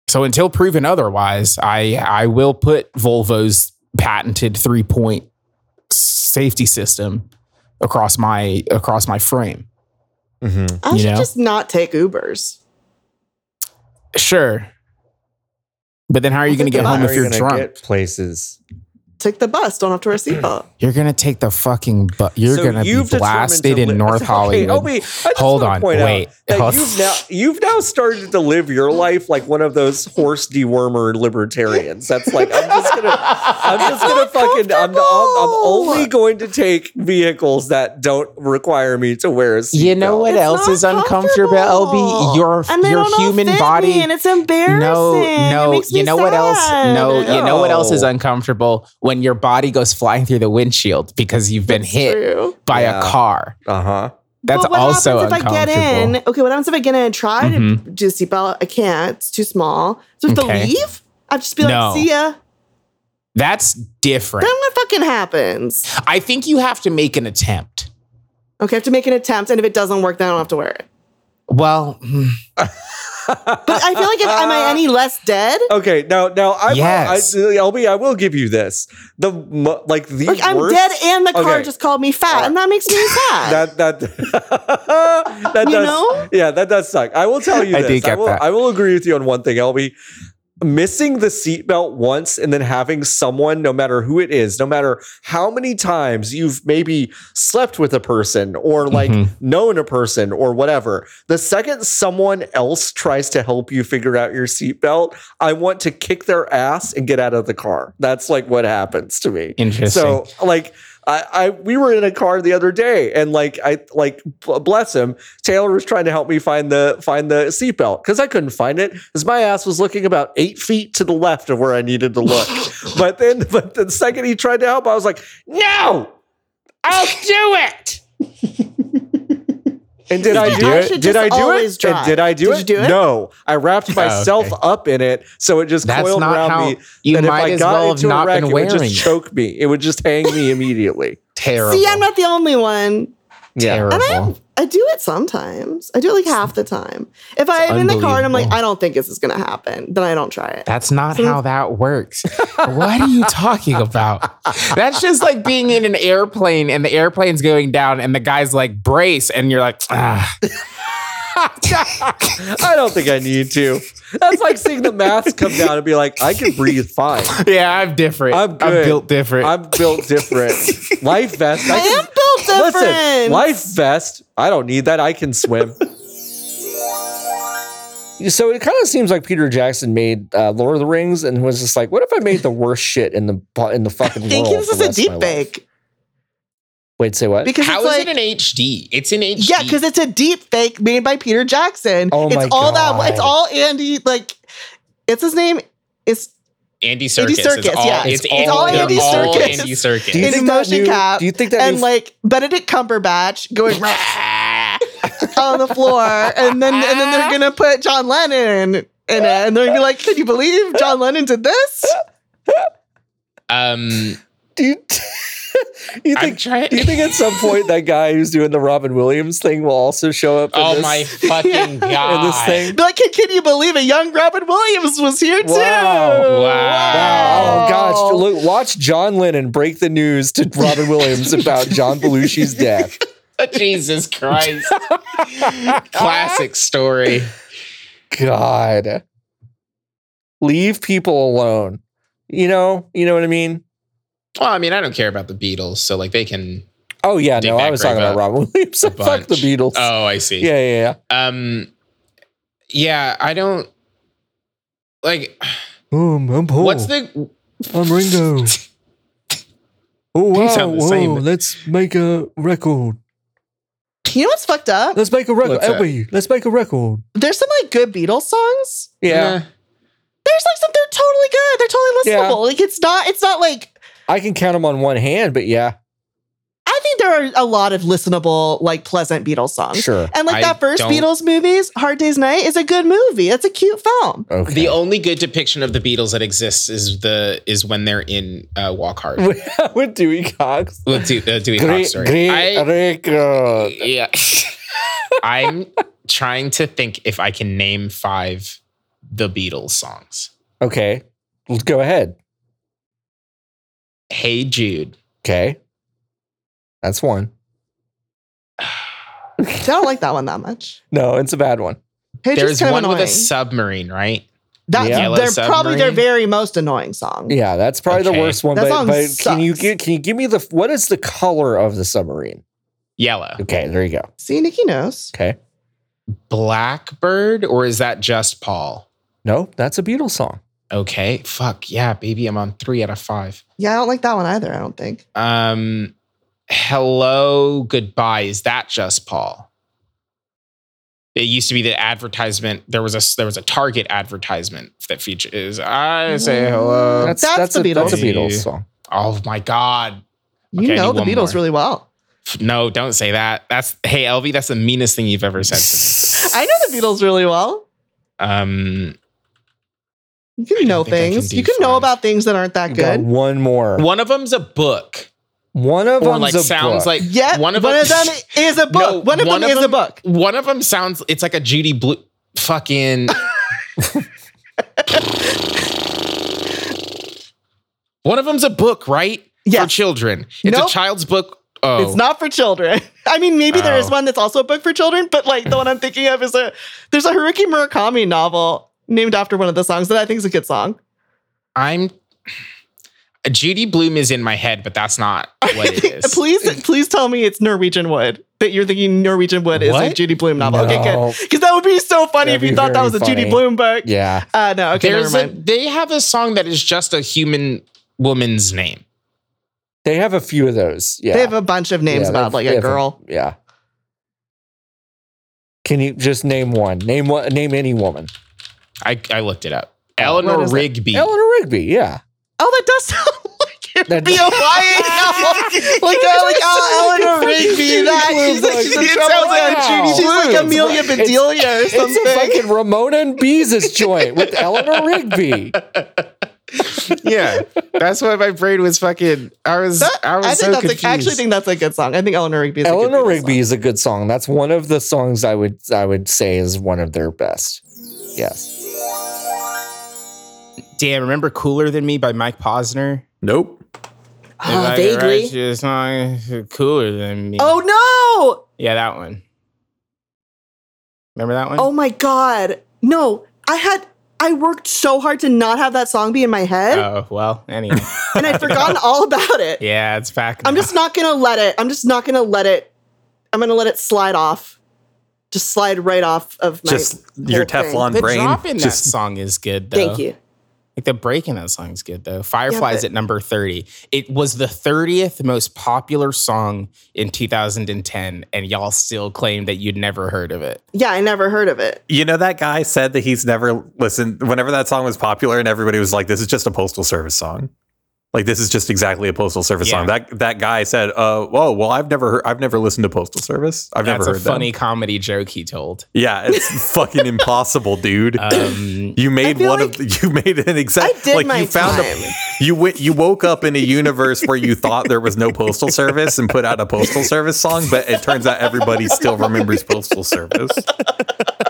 [SPEAKER 4] So until proven otherwise, I I will put Volvo's patented three point safety system across my across my frame.
[SPEAKER 5] Hmm
[SPEAKER 3] I should
[SPEAKER 4] know?
[SPEAKER 3] just not take Ubers.
[SPEAKER 4] Sure. But then how are you going to get home if
[SPEAKER 5] you
[SPEAKER 4] you're drunk?
[SPEAKER 5] Get places.
[SPEAKER 3] Take the bus. Don't have to wear a seatbelt.
[SPEAKER 4] You're going to take the fucking bu- you're
[SPEAKER 5] So
[SPEAKER 4] going to be
[SPEAKER 5] you've determined
[SPEAKER 4] blasted
[SPEAKER 5] to
[SPEAKER 4] in
[SPEAKER 5] li- [LAUGHS]
[SPEAKER 4] North
[SPEAKER 5] Okay,
[SPEAKER 4] Hollywood.
[SPEAKER 5] Obi, I just
[SPEAKER 4] Hold
[SPEAKER 5] wanna
[SPEAKER 4] on,
[SPEAKER 5] point out
[SPEAKER 4] wait.
[SPEAKER 5] that
[SPEAKER 4] Hold-
[SPEAKER 5] you've now you've now started to live your life like one of those horse dewormer libertarians. That's like I'm just gonna I'm just gonna [LAUGHS] fucking I'm, I'm, I'm only going to take vehicles that don't require me to wear a seatbelt.
[SPEAKER 4] You know what
[SPEAKER 3] It's
[SPEAKER 4] else is uncomfortable,
[SPEAKER 3] comfortable.
[SPEAKER 4] LB? Your
[SPEAKER 3] and
[SPEAKER 4] your human body.
[SPEAKER 3] and it's embarrassing.
[SPEAKER 4] no,
[SPEAKER 3] It
[SPEAKER 4] no.
[SPEAKER 3] makes me
[SPEAKER 4] You know what else?
[SPEAKER 3] sad.
[SPEAKER 4] No, you know what else is uncomfortable when your body goes flying through the windshield because you've been
[SPEAKER 3] It's
[SPEAKER 4] hit
[SPEAKER 3] true.
[SPEAKER 4] by
[SPEAKER 5] Yeah.
[SPEAKER 4] a car.
[SPEAKER 5] Uh-huh.
[SPEAKER 4] That's
[SPEAKER 3] but what
[SPEAKER 4] also
[SPEAKER 3] happens if I get
[SPEAKER 4] uncomfortable.
[SPEAKER 3] in? Okay, what happens if I get in and try to
[SPEAKER 4] Mhm.
[SPEAKER 3] do seatbelt? I can't. It's too small. So I have
[SPEAKER 4] Okay.
[SPEAKER 3] to leave? I just be like,
[SPEAKER 4] No.
[SPEAKER 3] see ya.
[SPEAKER 4] That's different.
[SPEAKER 3] Then what fucking happens?
[SPEAKER 4] I think you have to make an attempt.
[SPEAKER 3] Okay, I have to make an attempt, and if it doesn't work, then I don't have to wear it.
[SPEAKER 4] Well, hmm, [LAUGHS]
[SPEAKER 3] But I feel like if am I any [LAUGHS] less dead?
[SPEAKER 5] Okay, now now I,
[SPEAKER 4] Yes.
[SPEAKER 5] I, LB, I will give you this. The like the
[SPEAKER 3] Like I'm
[SPEAKER 5] worst,
[SPEAKER 3] dead, and the car
[SPEAKER 5] Okay.
[SPEAKER 3] just called me fat, and that makes me [LAUGHS] sad.
[SPEAKER 5] that that [LAUGHS] that
[SPEAKER 3] You
[SPEAKER 5] does
[SPEAKER 3] know?
[SPEAKER 5] yeah that does suck. I will tell you
[SPEAKER 4] I
[SPEAKER 5] this.
[SPEAKER 4] do get
[SPEAKER 5] will,
[SPEAKER 4] that.
[SPEAKER 5] I will agree with you on one thing, LB. Missing the seatbelt once and then having someone, no matter who it is, no matter how many times you've maybe slept with a person or like
[SPEAKER 4] Mhm.
[SPEAKER 5] known a person or whatever, the second someone else tries to help you figure out your seatbelt, I want to kick their ass and get out of the car. That's like what happens to me.
[SPEAKER 4] Interesting.
[SPEAKER 5] So like I, I we were in a car the other day and like I like bless him Taylor was trying to help me find the find the seatbelt because I couldn't find it because my ass was looking about eight feet to the left of where I needed to look. [LAUGHS] But then but the second he tried to help I was like no! I'll do it [LAUGHS] and did I do
[SPEAKER 3] I
[SPEAKER 5] it did I do it
[SPEAKER 3] drive.
[SPEAKER 5] and did I do
[SPEAKER 3] Did
[SPEAKER 5] it
[SPEAKER 3] you do it?
[SPEAKER 5] no I wrapped oh, myself
[SPEAKER 4] okay.
[SPEAKER 5] up in it so it just
[SPEAKER 4] That's
[SPEAKER 5] coiled
[SPEAKER 4] not
[SPEAKER 5] around
[SPEAKER 4] how-
[SPEAKER 5] me
[SPEAKER 4] you
[SPEAKER 5] that
[SPEAKER 4] might
[SPEAKER 5] if I
[SPEAKER 4] as
[SPEAKER 5] got
[SPEAKER 4] well have
[SPEAKER 5] into a
[SPEAKER 4] not
[SPEAKER 5] wreck,
[SPEAKER 4] been
[SPEAKER 5] it would just choke me it would just hang me [LAUGHS] immediately
[SPEAKER 4] terrible.
[SPEAKER 3] See, I'm not the only one.
[SPEAKER 4] Terrible.
[SPEAKER 3] And I, I do it sometimes. I do it like half the time. If I'm in the car and I'm like. I don't think this is gonna happen, then I don't try it.
[SPEAKER 4] That's not
[SPEAKER 3] So
[SPEAKER 4] how that works. what are you talking about? That's just like being in an airplane and the airplane's going down and the guy's like brace and you're like, ah. [LAUGHS]
[SPEAKER 5] I don't think I need to. That's like seeing the mask come down and be like, I can breathe fine.
[SPEAKER 4] yeah, I'm different.
[SPEAKER 5] I'm good.
[SPEAKER 4] built different.
[SPEAKER 5] I'm built different. [LAUGHS] Life vest.
[SPEAKER 3] I
[SPEAKER 5] can,
[SPEAKER 3] am built different.
[SPEAKER 5] Listen, life vest. I don't need that. I can swim. [LAUGHS] So it kind of seems like Peter Jackson made uh, Lord of the Rings and was just like, "What if I made the worst shit in the in the fucking
[SPEAKER 3] I think
[SPEAKER 5] world?"
[SPEAKER 3] this
[SPEAKER 5] for
[SPEAKER 3] is a deep
[SPEAKER 5] my life?
[SPEAKER 3] fake
[SPEAKER 5] Wait, say what?
[SPEAKER 3] because
[SPEAKER 4] How
[SPEAKER 3] it's
[SPEAKER 4] is
[SPEAKER 3] like
[SPEAKER 4] it in HD? It's in HD.
[SPEAKER 3] yeah, because it's a deep fake made by Peter Jackson.
[SPEAKER 5] Oh
[SPEAKER 3] it's
[SPEAKER 5] my
[SPEAKER 3] all
[SPEAKER 5] God.
[SPEAKER 3] that. It's all Andy. Like, it's his name. It's
[SPEAKER 4] Andy
[SPEAKER 3] Andy
[SPEAKER 4] Circus.
[SPEAKER 3] Serkis,
[SPEAKER 4] it's all,
[SPEAKER 3] yeah.
[SPEAKER 4] It's,
[SPEAKER 5] It's
[SPEAKER 4] Andy,
[SPEAKER 5] all
[SPEAKER 4] they're
[SPEAKER 5] Andy
[SPEAKER 4] all
[SPEAKER 3] Serkis.
[SPEAKER 4] Andy Serkis.
[SPEAKER 5] Do you think that
[SPEAKER 3] motion
[SPEAKER 5] new-
[SPEAKER 3] cap.
[SPEAKER 5] do you think that
[SPEAKER 3] and
[SPEAKER 5] new-
[SPEAKER 3] like Benedict Cumberbatch going [LAUGHS] [LAUGHS] on the floor, and then and then they're gonna put John Lennon in it, and they're gonna be like, "Can you believe John Lennon did this?"
[SPEAKER 4] um,
[SPEAKER 5] Do you- [LAUGHS] [LAUGHS] You think?
[SPEAKER 4] trying.
[SPEAKER 5] Do you think at some point that guy who's doing the Robin Williams thing will also show up? In
[SPEAKER 4] Oh
[SPEAKER 5] this,
[SPEAKER 4] my [LAUGHS] fucking god!
[SPEAKER 5] in this thing?
[SPEAKER 3] Be like, can, can you believe it? Young Robin Williams was here too.
[SPEAKER 5] Wow.
[SPEAKER 4] Wow.
[SPEAKER 5] Oh gosh! Look, watch John Lennon break the news to Robin Williams about John Belushi's [LAUGHS] death.
[SPEAKER 4] Jesus Christ! Classic story.
[SPEAKER 5] God, leave people alone. You know, you know what I mean.
[SPEAKER 4] Well, I mean, I don't care about the Beatles, so like they can.
[SPEAKER 5] Oh yeah, no, I was talking about Robin Williams. [LAUGHS] Fuck the. Beatles.
[SPEAKER 4] Oh, I see.
[SPEAKER 5] yeah, yeah, yeah.
[SPEAKER 4] Um. Yeah, I don't like.
[SPEAKER 5] Um, I'm Paul.
[SPEAKER 4] What's the?
[SPEAKER 5] I'm Ringo. [LAUGHS] Oh
[SPEAKER 4] You sound the same.
[SPEAKER 5] Let's make a record.
[SPEAKER 3] You know what's fucked up?
[SPEAKER 5] Let's make a record.
[SPEAKER 4] What's that?
[SPEAKER 5] Elby, let's make a record.
[SPEAKER 3] There's some like good Beatles songs.
[SPEAKER 5] Yeah,
[SPEAKER 3] There's like some they're totally good. They're totally
[SPEAKER 5] Yeah.
[SPEAKER 3] listenable. Like it's not it's not like
[SPEAKER 5] I can count them on one hand, but yeah,
[SPEAKER 3] I think there are a lot of listenable, like pleasant Beatles songs.
[SPEAKER 5] sure.
[SPEAKER 3] And like
[SPEAKER 4] I
[SPEAKER 3] that first
[SPEAKER 4] don't-
[SPEAKER 3] Beatles movies, Hard Day's Night, is a good movie. It's a cute film.
[SPEAKER 5] Okay.
[SPEAKER 4] The only good depiction of the Beatles that exists is the is when they're in uh, Walk Hard. [LAUGHS]
[SPEAKER 5] with Dewey Cox.
[SPEAKER 4] With Du- uh, Dewey Cox,
[SPEAKER 5] Great,
[SPEAKER 4] sorry.
[SPEAKER 5] great
[SPEAKER 4] I- yeah. [LAUGHS] I'm trying to think if I can name five the Beatles songs.
[SPEAKER 5] Okay, let's go ahead.
[SPEAKER 4] Hey Jude.
[SPEAKER 5] Okay, that's one.
[SPEAKER 3] I don't like that one that much.
[SPEAKER 5] No, it's a bad one.
[SPEAKER 3] Hey,
[SPEAKER 4] There's
[SPEAKER 3] just kind of
[SPEAKER 4] one
[SPEAKER 3] annoying.
[SPEAKER 4] with a submarine, right?
[SPEAKER 3] That's
[SPEAKER 5] Yeah.
[SPEAKER 3] They're probably their very most annoying song.
[SPEAKER 5] Yeah, that's probably the worst one.
[SPEAKER 3] That
[SPEAKER 5] but
[SPEAKER 3] song
[SPEAKER 5] but can you give can you give me the what is the color of the submarine?
[SPEAKER 4] Yellow.
[SPEAKER 5] Okay, there you go.
[SPEAKER 3] See, Nikki knows.
[SPEAKER 5] Okay,
[SPEAKER 4] Blackbird, or is that just Paul?
[SPEAKER 5] no, that's a Beatles song.
[SPEAKER 4] Okay. Fuck. Yeah, baby. I'm on three out of five.
[SPEAKER 3] Yeah, I don't like that one either. I don't think.
[SPEAKER 4] Um Hello, goodbye. Is that just Paul? It used to be the advertisement. There was a there was a Target advertisement that features I say hello.
[SPEAKER 5] That's
[SPEAKER 3] That's
[SPEAKER 5] that's,
[SPEAKER 3] the
[SPEAKER 5] a, that's a
[SPEAKER 4] Beatles.
[SPEAKER 5] Beatles song.
[SPEAKER 4] oh my god.
[SPEAKER 3] You
[SPEAKER 4] Okay,
[SPEAKER 3] know the Beatles
[SPEAKER 4] more.
[SPEAKER 3] really well.
[SPEAKER 4] No, don't say that. That's hey Elvie, that's the meanest thing you've ever said to me. [LAUGHS]
[SPEAKER 3] I know the Beatles really well.
[SPEAKER 4] Um
[SPEAKER 3] You can know
[SPEAKER 4] don't think I can
[SPEAKER 3] things. you can know about things that aren't that
[SPEAKER 5] Got
[SPEAKER 3] good.
[SPEAKER 5] one more.
[SPEAKER 4] one of them's a book.
[SPEAKER 5] One of them
[SPEAKER 4] like sounds like
[SPEAKER 3] Yeah,
[SPEAKER 4] one of
[SPEAKER 3] one
[SPEAKER 4] them,
[SPEAKER 3] of them is a [LAUGHS] book.
[SPEAKER 4] No,
[SPEAKER 3] one of
[SPEAKER 4] one
[SPEAKER 3] them
[SPEAKER 4] of
[SPEAKER 3] is a book.
[SPEAKER 4] One of them sounds it's like a Judy Blume fucking [LAUGHS] One of them's a book, right? For children. It's
[SPEAKER 3] Nope.
[SPEAKER 4] a child's book. Oh.
[SPEAKER 3] It's not for children. [LAUGHS] I mean, maybe there is
[SPEAKER 4] Oh.
[SPEAKER 3] one that's also a book for children, but like the one I'm thinking of is a there's a Haruki Murakami novel named after one of the songs that I think is a good song.
[SPEAKER 4] I'm Judy Blume is in my head, but that's not [LAUGHS] what it is.
[SPEAKER 3] please, please tell me it's Norwegian Wood. That you're thinking Norwegian Wood is a Judy Blume novel. Okay, good. Because that would be so funny
[SPEAKER 5] That'd
[SPEAKER 3] if you thought that
[SPEAKER 5] very
[SPEAKER 3] was a Judy
[SPEAKER 5] funny.
[SPEAKER 3] Blume book.
[SPEAKER 5] Yeah.
[SPEAKER 3] Uh, no, okay,
[SPEAKER 4] There's
[SPEAKER 3] never
[SPEAKER 4] a they have a song that is just a human woman's name.
[SPEAKER 5] They have a few of those. Yeah.
[SPEAKER 3] They have a bunch of names
[SPEAKER 5] Yeah,
[SPEAKER 3] about like a
[SPEAKER 5] have
[SPEAKER 3] girl.
[SPEAKER 5] yeah. Can you just name one? Name what? Name any woman.
[SPEAKER 4] I, I looked it up.
[SPEAKER 3] Oh, what
[SPEAKER 4] Eleanor
[SPEAKER 3] is it?
[SPEAKER 4] Rigby.
[SPEAKER 5] Eleanor Rigby. Yeah.
[SPEAKER 3] Oh, that does [LAUGHS] sound like it
[SPEAKER 5] That
[SPEAKER 3] would be a
[SPEAKER 5] does-
[SPEAKER 3] YA like, [LAUGHS] like oh, oh Eleanor Rigby. That she's like she's a
[SPEAKER 5] It
[SPEAKER 3] trouble
[SPEAKER 5] sounds like
[SPEAKER 3] gun.
[SPEAKER 5] Judy
[SPEAKER 3] She's like
[SPEAKER 5] Blume.
[SPEAKER 3] Amelia
[SPEAKER 5] It's-
[SPEAKER 3] Bedelia or
[SPEAKER 5] It's
[SPEAKER 3] something.
[SPEAKER 5] a fucking Ramona and Beezus joint with Eleanor Rigby. [LAUGHS]
[SPEAKER 4] yeah, that's why my brain was fucking. I was.
[SPEAKER 3] That-
[SPEAKER 4] I was
[SPEAKER 3] I
[SPEAKER 4] so
[SPEAKER 3] that's
[SPEAKER 4] confused.
[SPEAKER 3] a, I actually think that's a good song. I think Eleanor Rigby is a
[SPEAKER 5] Eleanor
[SPEAKER 3] good
[SPEAKER 5] Rigby
[SPEAKER 3] song.
[SPEAKER 5] is a good song. That's one of the songs I would I would say is one of their best. Yes.
[SPEAKER 7] Damn, remember Cooler Than Me by Mike Posner?
[SPEAKER 6] Nope.
[SPEAKER 7] If I could write you song cooler than me.
[SPEAKER 3] Oh no!
[SPEAKER 7] Yeah, that one. Remember that one?
[SPEAKER 3] Oh my god. No, I had I worked so hard to not have that song be in my head,
[SPEAKER 7] Oh, well, anyway. [LAUGHS]
[SPEAKER 3] and I'd forgotten all about it.
[SPEAKER 7] yeah, it's back.
[SPEAKER 3] I'm just not gonna let it. I'm just not gonna let it. I'm gonna let it slide off. Just slide right off of my.
[SPEAKER 6] Just your
[SPEAKER 3] whole thing.
[SPEAKER 6] Teflon
[SPEAKER 7] the
[SPEAKER 6] brain.
[SPEAKER 7] drop in
[SPEAKER 6] just
[SPEAKER 7] that song is good though.
[SPEAKER 3] Thank you.
[SPEAKER 7] Like the break in that song is good though. Fireflies
[SPEAKER 3] but-
[SPEAKER 7] at number 30. It was the 30th most popular song in 2010, and y'all still claim that you'd never heard of it.
[SPEAKER 3] Yeah, I never heard of it.
[SPEAKER 6] You know that guy said that he's never listened whenever that song was popular and everybody was like, This is just a postal service song. Like this is just exactly a postal service
[SPEAKER 7] Yeah.
[SPEAKER 6] song. That that guy said, uh, whoa, well, I've never heard I've never listened to Postal Service. I've
[SPEAKER 7] That's
[SPEAKER 6] never heard a
[SPEAKER 7] funny
[SPEAKER 6] them.
[SPEAKER 7] comedy joke he told.
[SPEAKER 6] Yeah, it's [LAUGHS] fucking impossible, dude.
[SPEAKER 7] Um,
[SPEAKER 6] you made one
[SPEAKER 3] like
[SPEAKER 6] of the, you made an
[SPEAKER 3] I
[SPEAKER 6] exact
[SPEAKER 3] did
[SPEAKER 6] like
[SPEAKER 3] my
[SPEAKER 6] you found
[SPEAKER 3] time.
[SPEAKER 6] a You w- you woke up in a universe where you thought there was no postal service and put out a postal service song, but it turns out everybody still remembers postal service.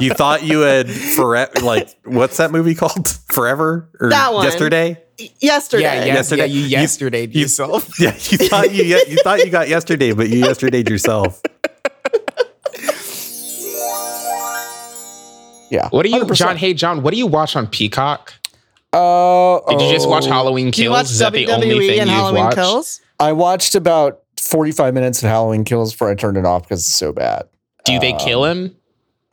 [SPEAKER 6] You thought you had forever, like what's that movie called? [LAUGHS] Forever or
[SPEAKER 3] That one.
[SPEAKER 6] yesterday?
[SPEAKER 3] Yesterday.
[SPEAKER 7] Yeah, yeah,
[SPEAKER 6] Yesterday-
[SPEAKER 7] yeah. You
[SPEAKER 6] you-
[SPEAKER 7] yesterday
[SPEAKER 6] you-
[SPEAKER 7] yourself. [LAUGHS]
[SPEAKER 6] Yeah, you thought you you thought you got yesterday, but you yesterdayed yourself. [LAUGHS]
[SPEAKER 5] Yeah.
[SPEAKER 4] What do you,
[SPEAKER 5] 100%.
[SPEAKER 4] John? Hey, John, what do you watch on Peacock?
[SPEAKER 5] Uh,
[SPEAKER 4] Did you just watch
[SPEAKER 5] oh,
[SPEAKER 4] Halloween
[SPEAKER 3] Do you
[SPEAKER 4] Kills?
[SPEAKER 3] watch
[SPEAKER 4] Is that the only thing
[SPEAKER 3] and
[SPEAKER 4] you've
[SPEAKER 3] Halloween
[SPEAKER 4] watched?
[SPEAKER 3] Kills?
[SPEAKER 5] I watched about 45 minutes of Halloween Kills before I turned it off because it's so bad.
[SPEAKER 4] Do they kill him?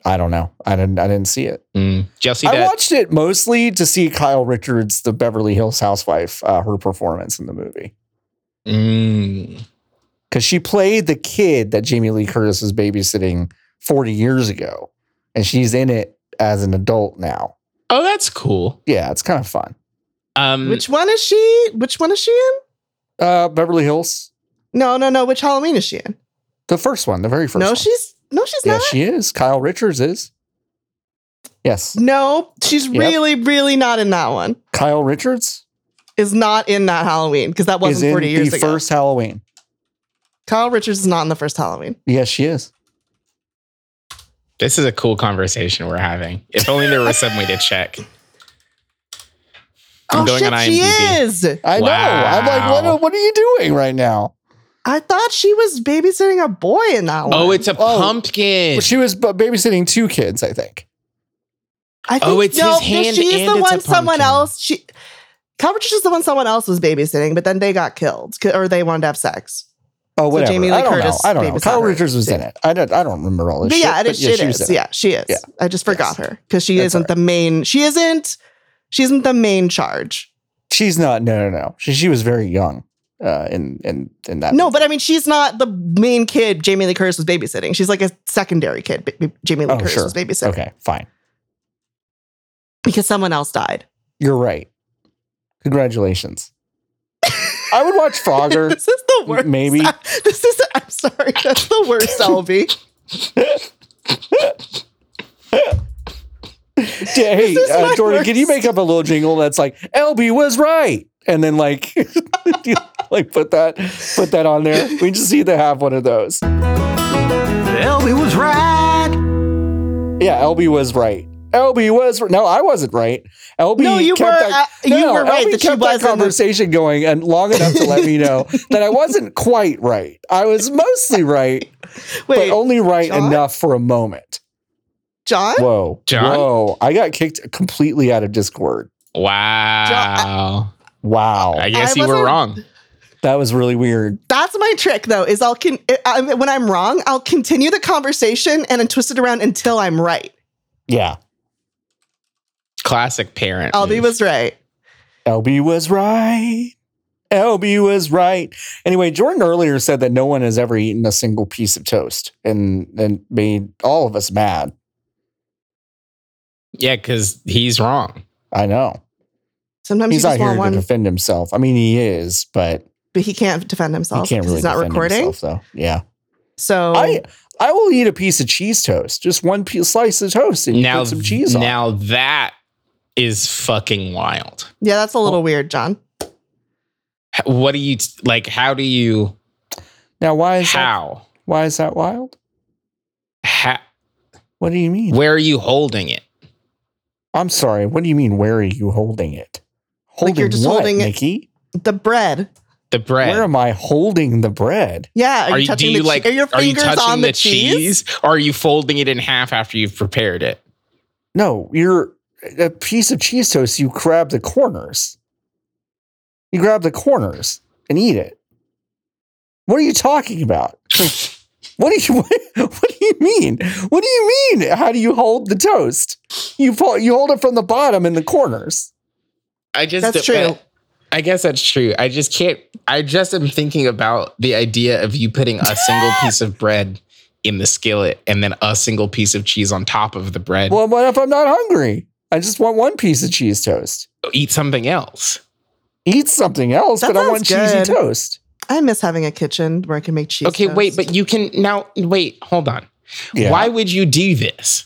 [SPEAKER 5] I don't know. I didn't. I didn't see it.
[SPEAKER 4] Mm. Did y'all see
[SPEAKER 5] I
[SPEAKER 4] that?
[SPEAKER 5] watched it mostly to see Kyle Richards, the Beverly Hills housewife, uh, her performance in the movie
[SPEAKER 4] Mm.
[SPEAKER 5] because she played the kid that Jamie Lee Curtis was babysitting 40 years ago, and she's in it as an adult now.
[SPEAKER 4] Oh, that's cool.
[SPEAKER 5] Yeah, it's kind of fun.
[SPEAKER 4] Um,
[SPEAKER 3] Which one is she? Which one is she in?
[SPEAKER 5] Uh, Beverly Hills,
[SPEAKER 3] No, no, no. Which Halloween is she in?
[SPEAKER 5] the first one, the very first.
[SPEAKER 3] no,
[SPEAKER 5] one.
[SPEAKER 3] she's no, she's
[SPEAKER 5] yeah,
[SPEAKER 3] not.
[SPEAKER 5] she is. Kyle Richards is. Yes,
[SPEAKER 3] no, she's
[SPEAKER 5] Yep.
[SPEAKER 3] really, really not in that one.
[SPEAKER 5] Kyle Richards
[SPEAKER 3] Is not in that Halloween because that wasn't
[SPEAKER 5] in
[SPEAKER 3] 40 years
[SPEAKER 5] the
[SPEAKER 3] ago.
[SPEAKER 5] first Halloween.
[SPEAKER 3] Kyle Richards is not in the first Halloween.
[SPEAKER 5] Yes, she is.
[SPEAKER 4] this is a cool conversation we're having. If only there was some way to check. I'm
[SPEAKER 3] oh
[SPEAKER 4] going
[SPEAKER 3] shit,
[SPEAKER 4] on
[SPEAKER 3] she is.
[SPEAKER 5] I know. I'm like, what, what are you doing right now?
[SPEAKER 3] I thought she was babysitting a boy in that oh, one.
[SPEAKER 4] Oh, it's a
[SPEAKER 5] Oh.
[SPEAKER 4] pumpkin.
[SPEAKER 5] She was babysitting two kids, I think.
[SPEAKER 3] I oh, think,
[SPEAKER 4] Oh, it's
[SPEAKER 3] no,
[SPEAKER 4] his hand
[SPEAKER 3] She's
[SPEAKER 4] and
[SPEAKER 3] the
[SPEAKER 4] it's
[SPEAKER 3] one
[SPEAKER 4] a
[SPEAKER 3] someone else. She Kyle Richards is the one someone else was babysitting, but then they got killed or they wanted to have sex.
[SPEAKER 5] Oh, whatever.
[SPEAKER 3] Jamie Lee
[SPEAKER 5] I don't
[SPEAKER 3] Curtis
[SPEAKER 5] know. I don't know. Kyle. Richards was in it. I don't. I don't remember all this.
[SPEAKER 3] But
[SPEAKER 5] shit,
[SPEAKER 3] yeah, it
[SPEAKER 5] but
[SPEAKER 3] is.
[SPEAKER 5] she was
[SPEAKER 3] is.
[SPEAKER 5] in it.
[SPEAKER 3] Yeah, she is.
[SPEAKER 5] Yeah.
[SPEAKER 3] I just forgot
[SPEAKER 5] Yes.
[SPEAKER 3] her because she
[SPEAKER 5] That's
[SPEAKER 3] isn't
[SPEAKER 5] all
[SPEAKER 3] the main. She isn't. She isn't the main charge.
[SPEAKER 5] She's not. No, no, no. She, she was very young. Uh, in in in that.
[SPEAKER 3] No, but I mean, she's not the main kid. Jamie Lee Curtis was babysitting. She's like a secondary kid. Jamie Lee
[SPEAKER 5] Oh,
[SPEAKER 3] Curtis
[SPEAKER 5] sure.
[SPEAKER 3] was babysitting
[SPEAKER 5] Okay, fine.
[SPEAKER 3] because someone else died.
[SPEAKER 5] You're right. Congratulations. I would watch Frogger. [LAUGHS]
[SPEAKER 3] this is the worst.
[SPEAKER 5] maybe. [LAUGHS]
[SPEAKER 3] This is. I'm sorry. That's the worst, LB.
[SPEAKER 5] Yeah, [LAUGHS] hey, uh, Jordan, can you make up a little jingle that's like LB was right, and then like, [LAUGHS] like put that put that on there. We just need to have one of those.
[SPEAKER 8] LB was right.
[SPEAKER 5] Yeah, LB was right. LB was no, I wasn't right. LB
[SPEAKER 3] No, you
[SPEAKER 5] kept
[SPEAKER 3] were,
[SPEAKER 5] that,
[SPEAKER 3] uh, you
[SPEAKER 5] no,
[SPEAKER 3] were right
[SPEAKER 5] LB
[SPEAKER 3] that
[SPEAKER 5] kept that
[SPEAKER 3] wasn't the-
[SPEAKER 5] conversation going and long enough to let me know [LAUGHS] that I wasn't quite right. I was mostly right, [LAUGHS]
[SPEAKER 3] Wait,
[SPEAKER 5] but only right
[SPEAKER 3] John?
[SPEAKER 5] enough for a moment.
[SPEAKER 3] John.
[SPEAKER 5] Whoa,
[SPEAKER 4] John?
[SPEAKER 5] whoa! I got kicked completely out of Discord.
[SPEAKER 4] wow.
[SPEAKER 5] Wow,
[SPEAKER 4] I guess
[SPEAKER 3] I
[SPEAKER 4] you were wrong.
[SPEAKER 5] That was really weird.
[SPEAKER 3] That's my trick, though. Is I'll con- I, when I'm wrong, I'll continue the conversation and then twist it around until I'm right.
[SPEAKER 5] Yeah,
[SPEAKER 4] Classic parent.
[SPEAKER 3] LB
[SPEAKER 4] move.
[SPEAKER 3] was right.
[SPEAKER 5] LB was right. LB was right. Anyway, Jordan earlier said that no one has ever eaten a single piece of toast and and made all of us mad.
[SPEAKER 4] Yeah, because he's wrong.
[SPEAKER 5] I know.
[SPEAKER 3] Sometimes
[SPEAKER 5] He's
[SPEAKER 3] you
[SPEAKER 5] not
[SPEAKER 3] just
[SPEAKER 5] here
[SPEAKER 3] want
[SPEAKER 5] to
[SPEAKER 3] one,
[SPEAKER 5] defend himself. I mean, he is, but
[SPEAKER 3] but he can't defend himself.
[SPEAKER 5] he can't
[SPEAKER 3] 'cause
[SPEAKER 5] really
[SPEAKER 3] he's not recording.
[SPEAKER 5] himself, though. Yeah.
[SPEAKER 3] So
[SPEAKER 5] I I will eat a piece of cheese toast, just one piece, slice of toast, and
[SPEAKER 4] Now,
[SPEAKER 5] put some cheese on.
[SPEAKER 4] now that is fucking wild.
[SPEAKER 3] yeah, that's a little weird, John.
[SPEAKER 4] What do you like? How do you?
[SPEAKER 5] Now, why is that,
[SPEAKER 4] How?
[SPEAKER 5] why is that wild?
[SPEAKER 4] How?
[SPEAKER 5] What do you mean?
[SPEAKER 4] Where are you holding it?
[SPEAKER 5] I'm sorry. What do you mean? Where are you holding it? Holding
[SPEAKER 3] Like you're just
[SPEAKER 5] what,
[SPEAKER 3] holding it-
[SPEAKER 5] Nikki?
[SPEAKER 3] The bread.
[SPEAKER 4] The bread.
[SPEAKER 5] Where am I holding the bread?
[SPEAKER 3] Yeah, are,
[SPEAKER 4] are
[SPEAKER 3] you
[SPEAKER 4] you, do
[SPEAKER 3] touching
[SPEAKER 4] you
[SPEAKER 3] the
[SPEAKER 4] like?
[SPEAKER 3] che- Are your
[SPEAKER 4] are you
[SPEAKER 3] fingers
[SPEAKER 4] touching
[SPEAKER 3] on
[SPEAKER 4] the,
[SPEAKER 3] the, cheese?
[SPEAKER 4] Or are you folding it in half after you've prepared it?
[SPEAKER 5] No, you're a piece of cheese toast. You grab the corners. You grab the corners and eat it. What are you talking about? [LAUGHS] what do you [LAUGHS] what, what do you mean? What do you mean? How do you hold the toast? You pull, you hold it from the bottom in the corners.
[SPEAKER 4] I just
[SPEAKER 3] That's true.
[SPEAKER 4] I guess that's true. I just can't. I just am thinking about the idea of you putting a single piece of bread in the skillet and then a single piece of cheese on top of the bread.
[SPEAKER 5] Well, what if I'm not hungry? I just want one piece of cheese toast.
[SPEAKER 4] Eat something else.
[SPEAKER 5] Eat something else,
[SPEAKER 3] That
[SPEAKER 5] but I want
[SPEAKER 3] sounds
[SPEAKER 5] cheesy toast.
[SPEAKER 3] I miss having a kitchen where I can make cheese.
[SPEAKER 4] okay, wait, but you can now. Wait, hold on.
[SPEAKER 5] Yeah.
[SPEAKER 4] Why would you do this?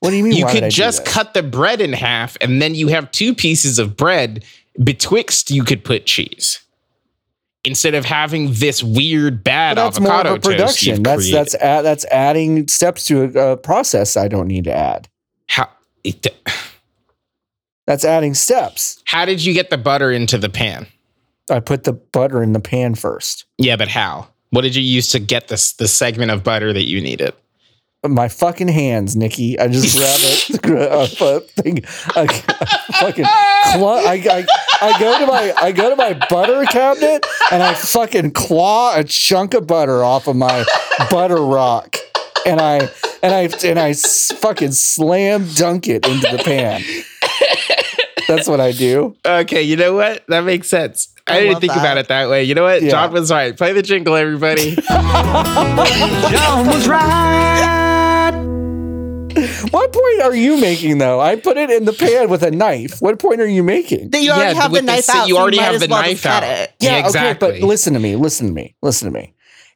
[SPEAKER 5] What do you mean?
[SPEAKER 4] You
[SPEAKER 5] why would I
[SPEAKER 4] could
[SPEAKER 5] do
[SPEAKER 4] just
[SPEAKER 5] this?
[SPEAKER 4] cut the bread in half, and then you have two pieces of bread betwixt you could put cheese instead of having this weird bad
[SPEAKER 5] that's more
[SPEAKER 4] avocado
[SPEAKER 5] of a production. That's that's a, that's adding steps to a, a process I don't need to add.
[SPEAKER 4] how it,
[SPEAKER 5] That's adding steps.
[SPEAKER 4] how did you get the butter into the pan?
[SPEAKER 5] I put the butter in the pan first.
[SPEAKER 4] Yeah, but how? What did you use to get this the segment of butter that you needed?
[SPEAKER 5] My fucking hands, Nikki. I just [LAUGHS] grab a, a, a thing, a, a fucking. Cl- I, I, I go to my I go to my butter cabinet and I fucking claw a chunk of butter off of my butter rock, and I and I and I fucking slam dunk it into the pan. That's what I do.
[SPEAKER 4] Okay, you know what? That makes sense. I,
[SPEAKER 3] I
[SPEAKER 4] didn't think
[SPEAKER 3] that.
[SPEAKER 4] about it that way. You know what?
[SPEAKER 5] Yeah.
[SPEAKER 4] John was right. Play the jingle, everybody. [LAUGHS] [LAUGHS]
[SPEAKER 8] John was right.
[SPEAKER 5] What point are you making though? I put it in the pan with a knife. What point are you making?
[SPEAKER 3] That you already
[SPEAKER 4] Yeah,
[SPEAKER 3] have the
[SPEAKER 4] with the
[SPEAKER 3] knife out.
[SPEAKER 4] you
[SPEAKER 3] so
[SPEAKER 4] already
[SPEAKER 3] might
[SPEAKER 4] have
[SPEAKER 3] as
[SPEAKER 4] the
[SPEAKER 3] well
[SPEAKER 4] knife
[SPEAKER 3] just
[SPEAKER 4] out.
[SPEAKER 3] It.
[SPEAKER 4] Yeah,
[SPEAKER 5] okay,
[SPEAKER 4] exactly.
[SPEAKER 5] but listen to me, listen to me, listen to me.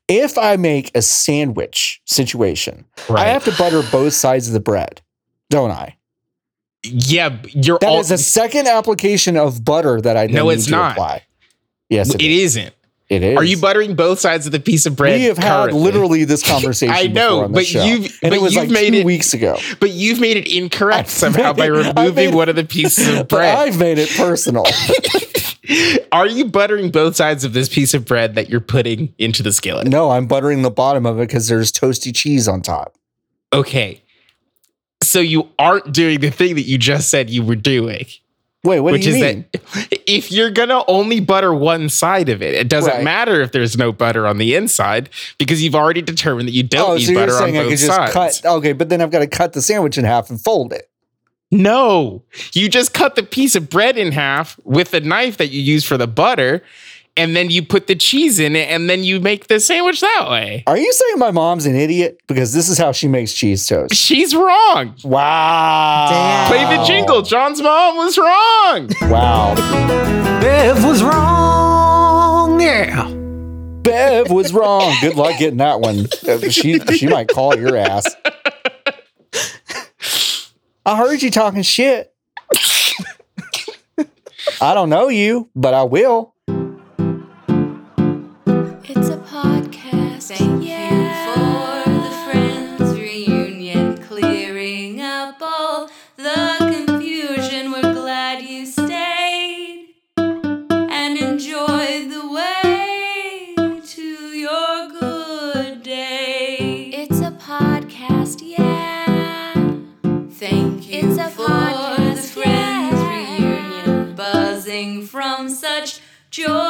[SPEAKER 5] If I make a sandwich situation, I have to butter both sides of the bread, don't I?
[SPEAKER 4] yeah, you're
[SPEAKER 5] That
[SPEAKER 4] all.
[SPEAKER 5] is a second application of butter that I then
[SPEAKER 4] No,
[SPEAKER 5] need
[SPEAKER 4] it's
[SPEAKER 5] to
[SPEAKER 4] not.
[SPEAKER 5] apply. Yes,
[SPEAKER 4] it isn't.
[SPEAKER 5] It is.
[SPEAKER 4] Are you buttering both sides of the piece of bread?
[SPEAKER 5] We have had literally this [LAUGHS] conversation.
[SPEAKER 4] I know, but
[SPEAKER 5] show,
[SPEAKER 4] you've-
[SPEAKER 5] and
[SPEAKER 4] but
[SPEAKER 5] it was
[SPEAKER 4] you've
[SPEAKER 5] like
[SPEAKER 4] made
[SPEAKER 5] two
[SPEAKER 4] it-
[SPEAKER 5] weeks ago.
[SPEAKER 4] But you've made it incorrect
[SPEAKER 5] I've
[SPEAKER 4] somehow by
[SPEAKER 5] it- I
[SPEAKER 4] removing one of the pieces of [LAUGHS] bread.
[SPEAKER 5] I've made it personal. [LAUGHS]
[SPEAKER 4] Are you buttering both sides of this piece of bread that you're putting into the skillet?
[SPEAKER 5] no, I'm buttering the bottom of it because there's toasty cheese on top.
[SPEAKER 4] Okay. So you aren't doing the thing that you just said you were doing.
[SPEAKER 5] Wait, what
[SPEAKER 4] which
[SPEAKER 5] do you
[SPEAKER 4] is
[SPEAKER 5] mean?
[SPEAKER 4] that [LAUGHS] if you're gonna only butter one side of it, it doesn't
[SPEAKER 5] Right.
[SPEAKER 4] matter if there's no butter on the inside because you've already determined that you don't
[SPEAKER 5] oh,
[SPEAKER 4] need
[SPEAKER 5] so you're
[SPEAKER 4] butter on
[SPEAKER 5] saying I
[SPEAKER 4] both
[SPEAKER 5] could just
[SPEAKER 4] sides.
[SPEAKER 5] cut? Okay, but then I've got to cut the sandwich in half and fold it.
[SPEAKER 4] No, you just cut the piece of bread in half with the knife that you use for the butter, and then you put the cheese in it, and then you make the sandwich that way.
[SPEAKER 5] Are you saying my mom's an idiot? Because this is how she makes cheese toast.
[SPEAKER 4] She's wrong.
[SPEAKER 5] Wow.
[SPEAKER 3] Damn.
[SPEAKER 4] Play the jingle. John's mom was wrong.
[SPEAKER 5] Wow.
[SPEAKER 8] Bev was wrong. Yeah.
[SPEAKER 5] Bev was wrong. Good luck getting that one. Uh, She she might call your ass. I heard you talking shit. I don't know you, but I will.
[SPEAKER 1] Joy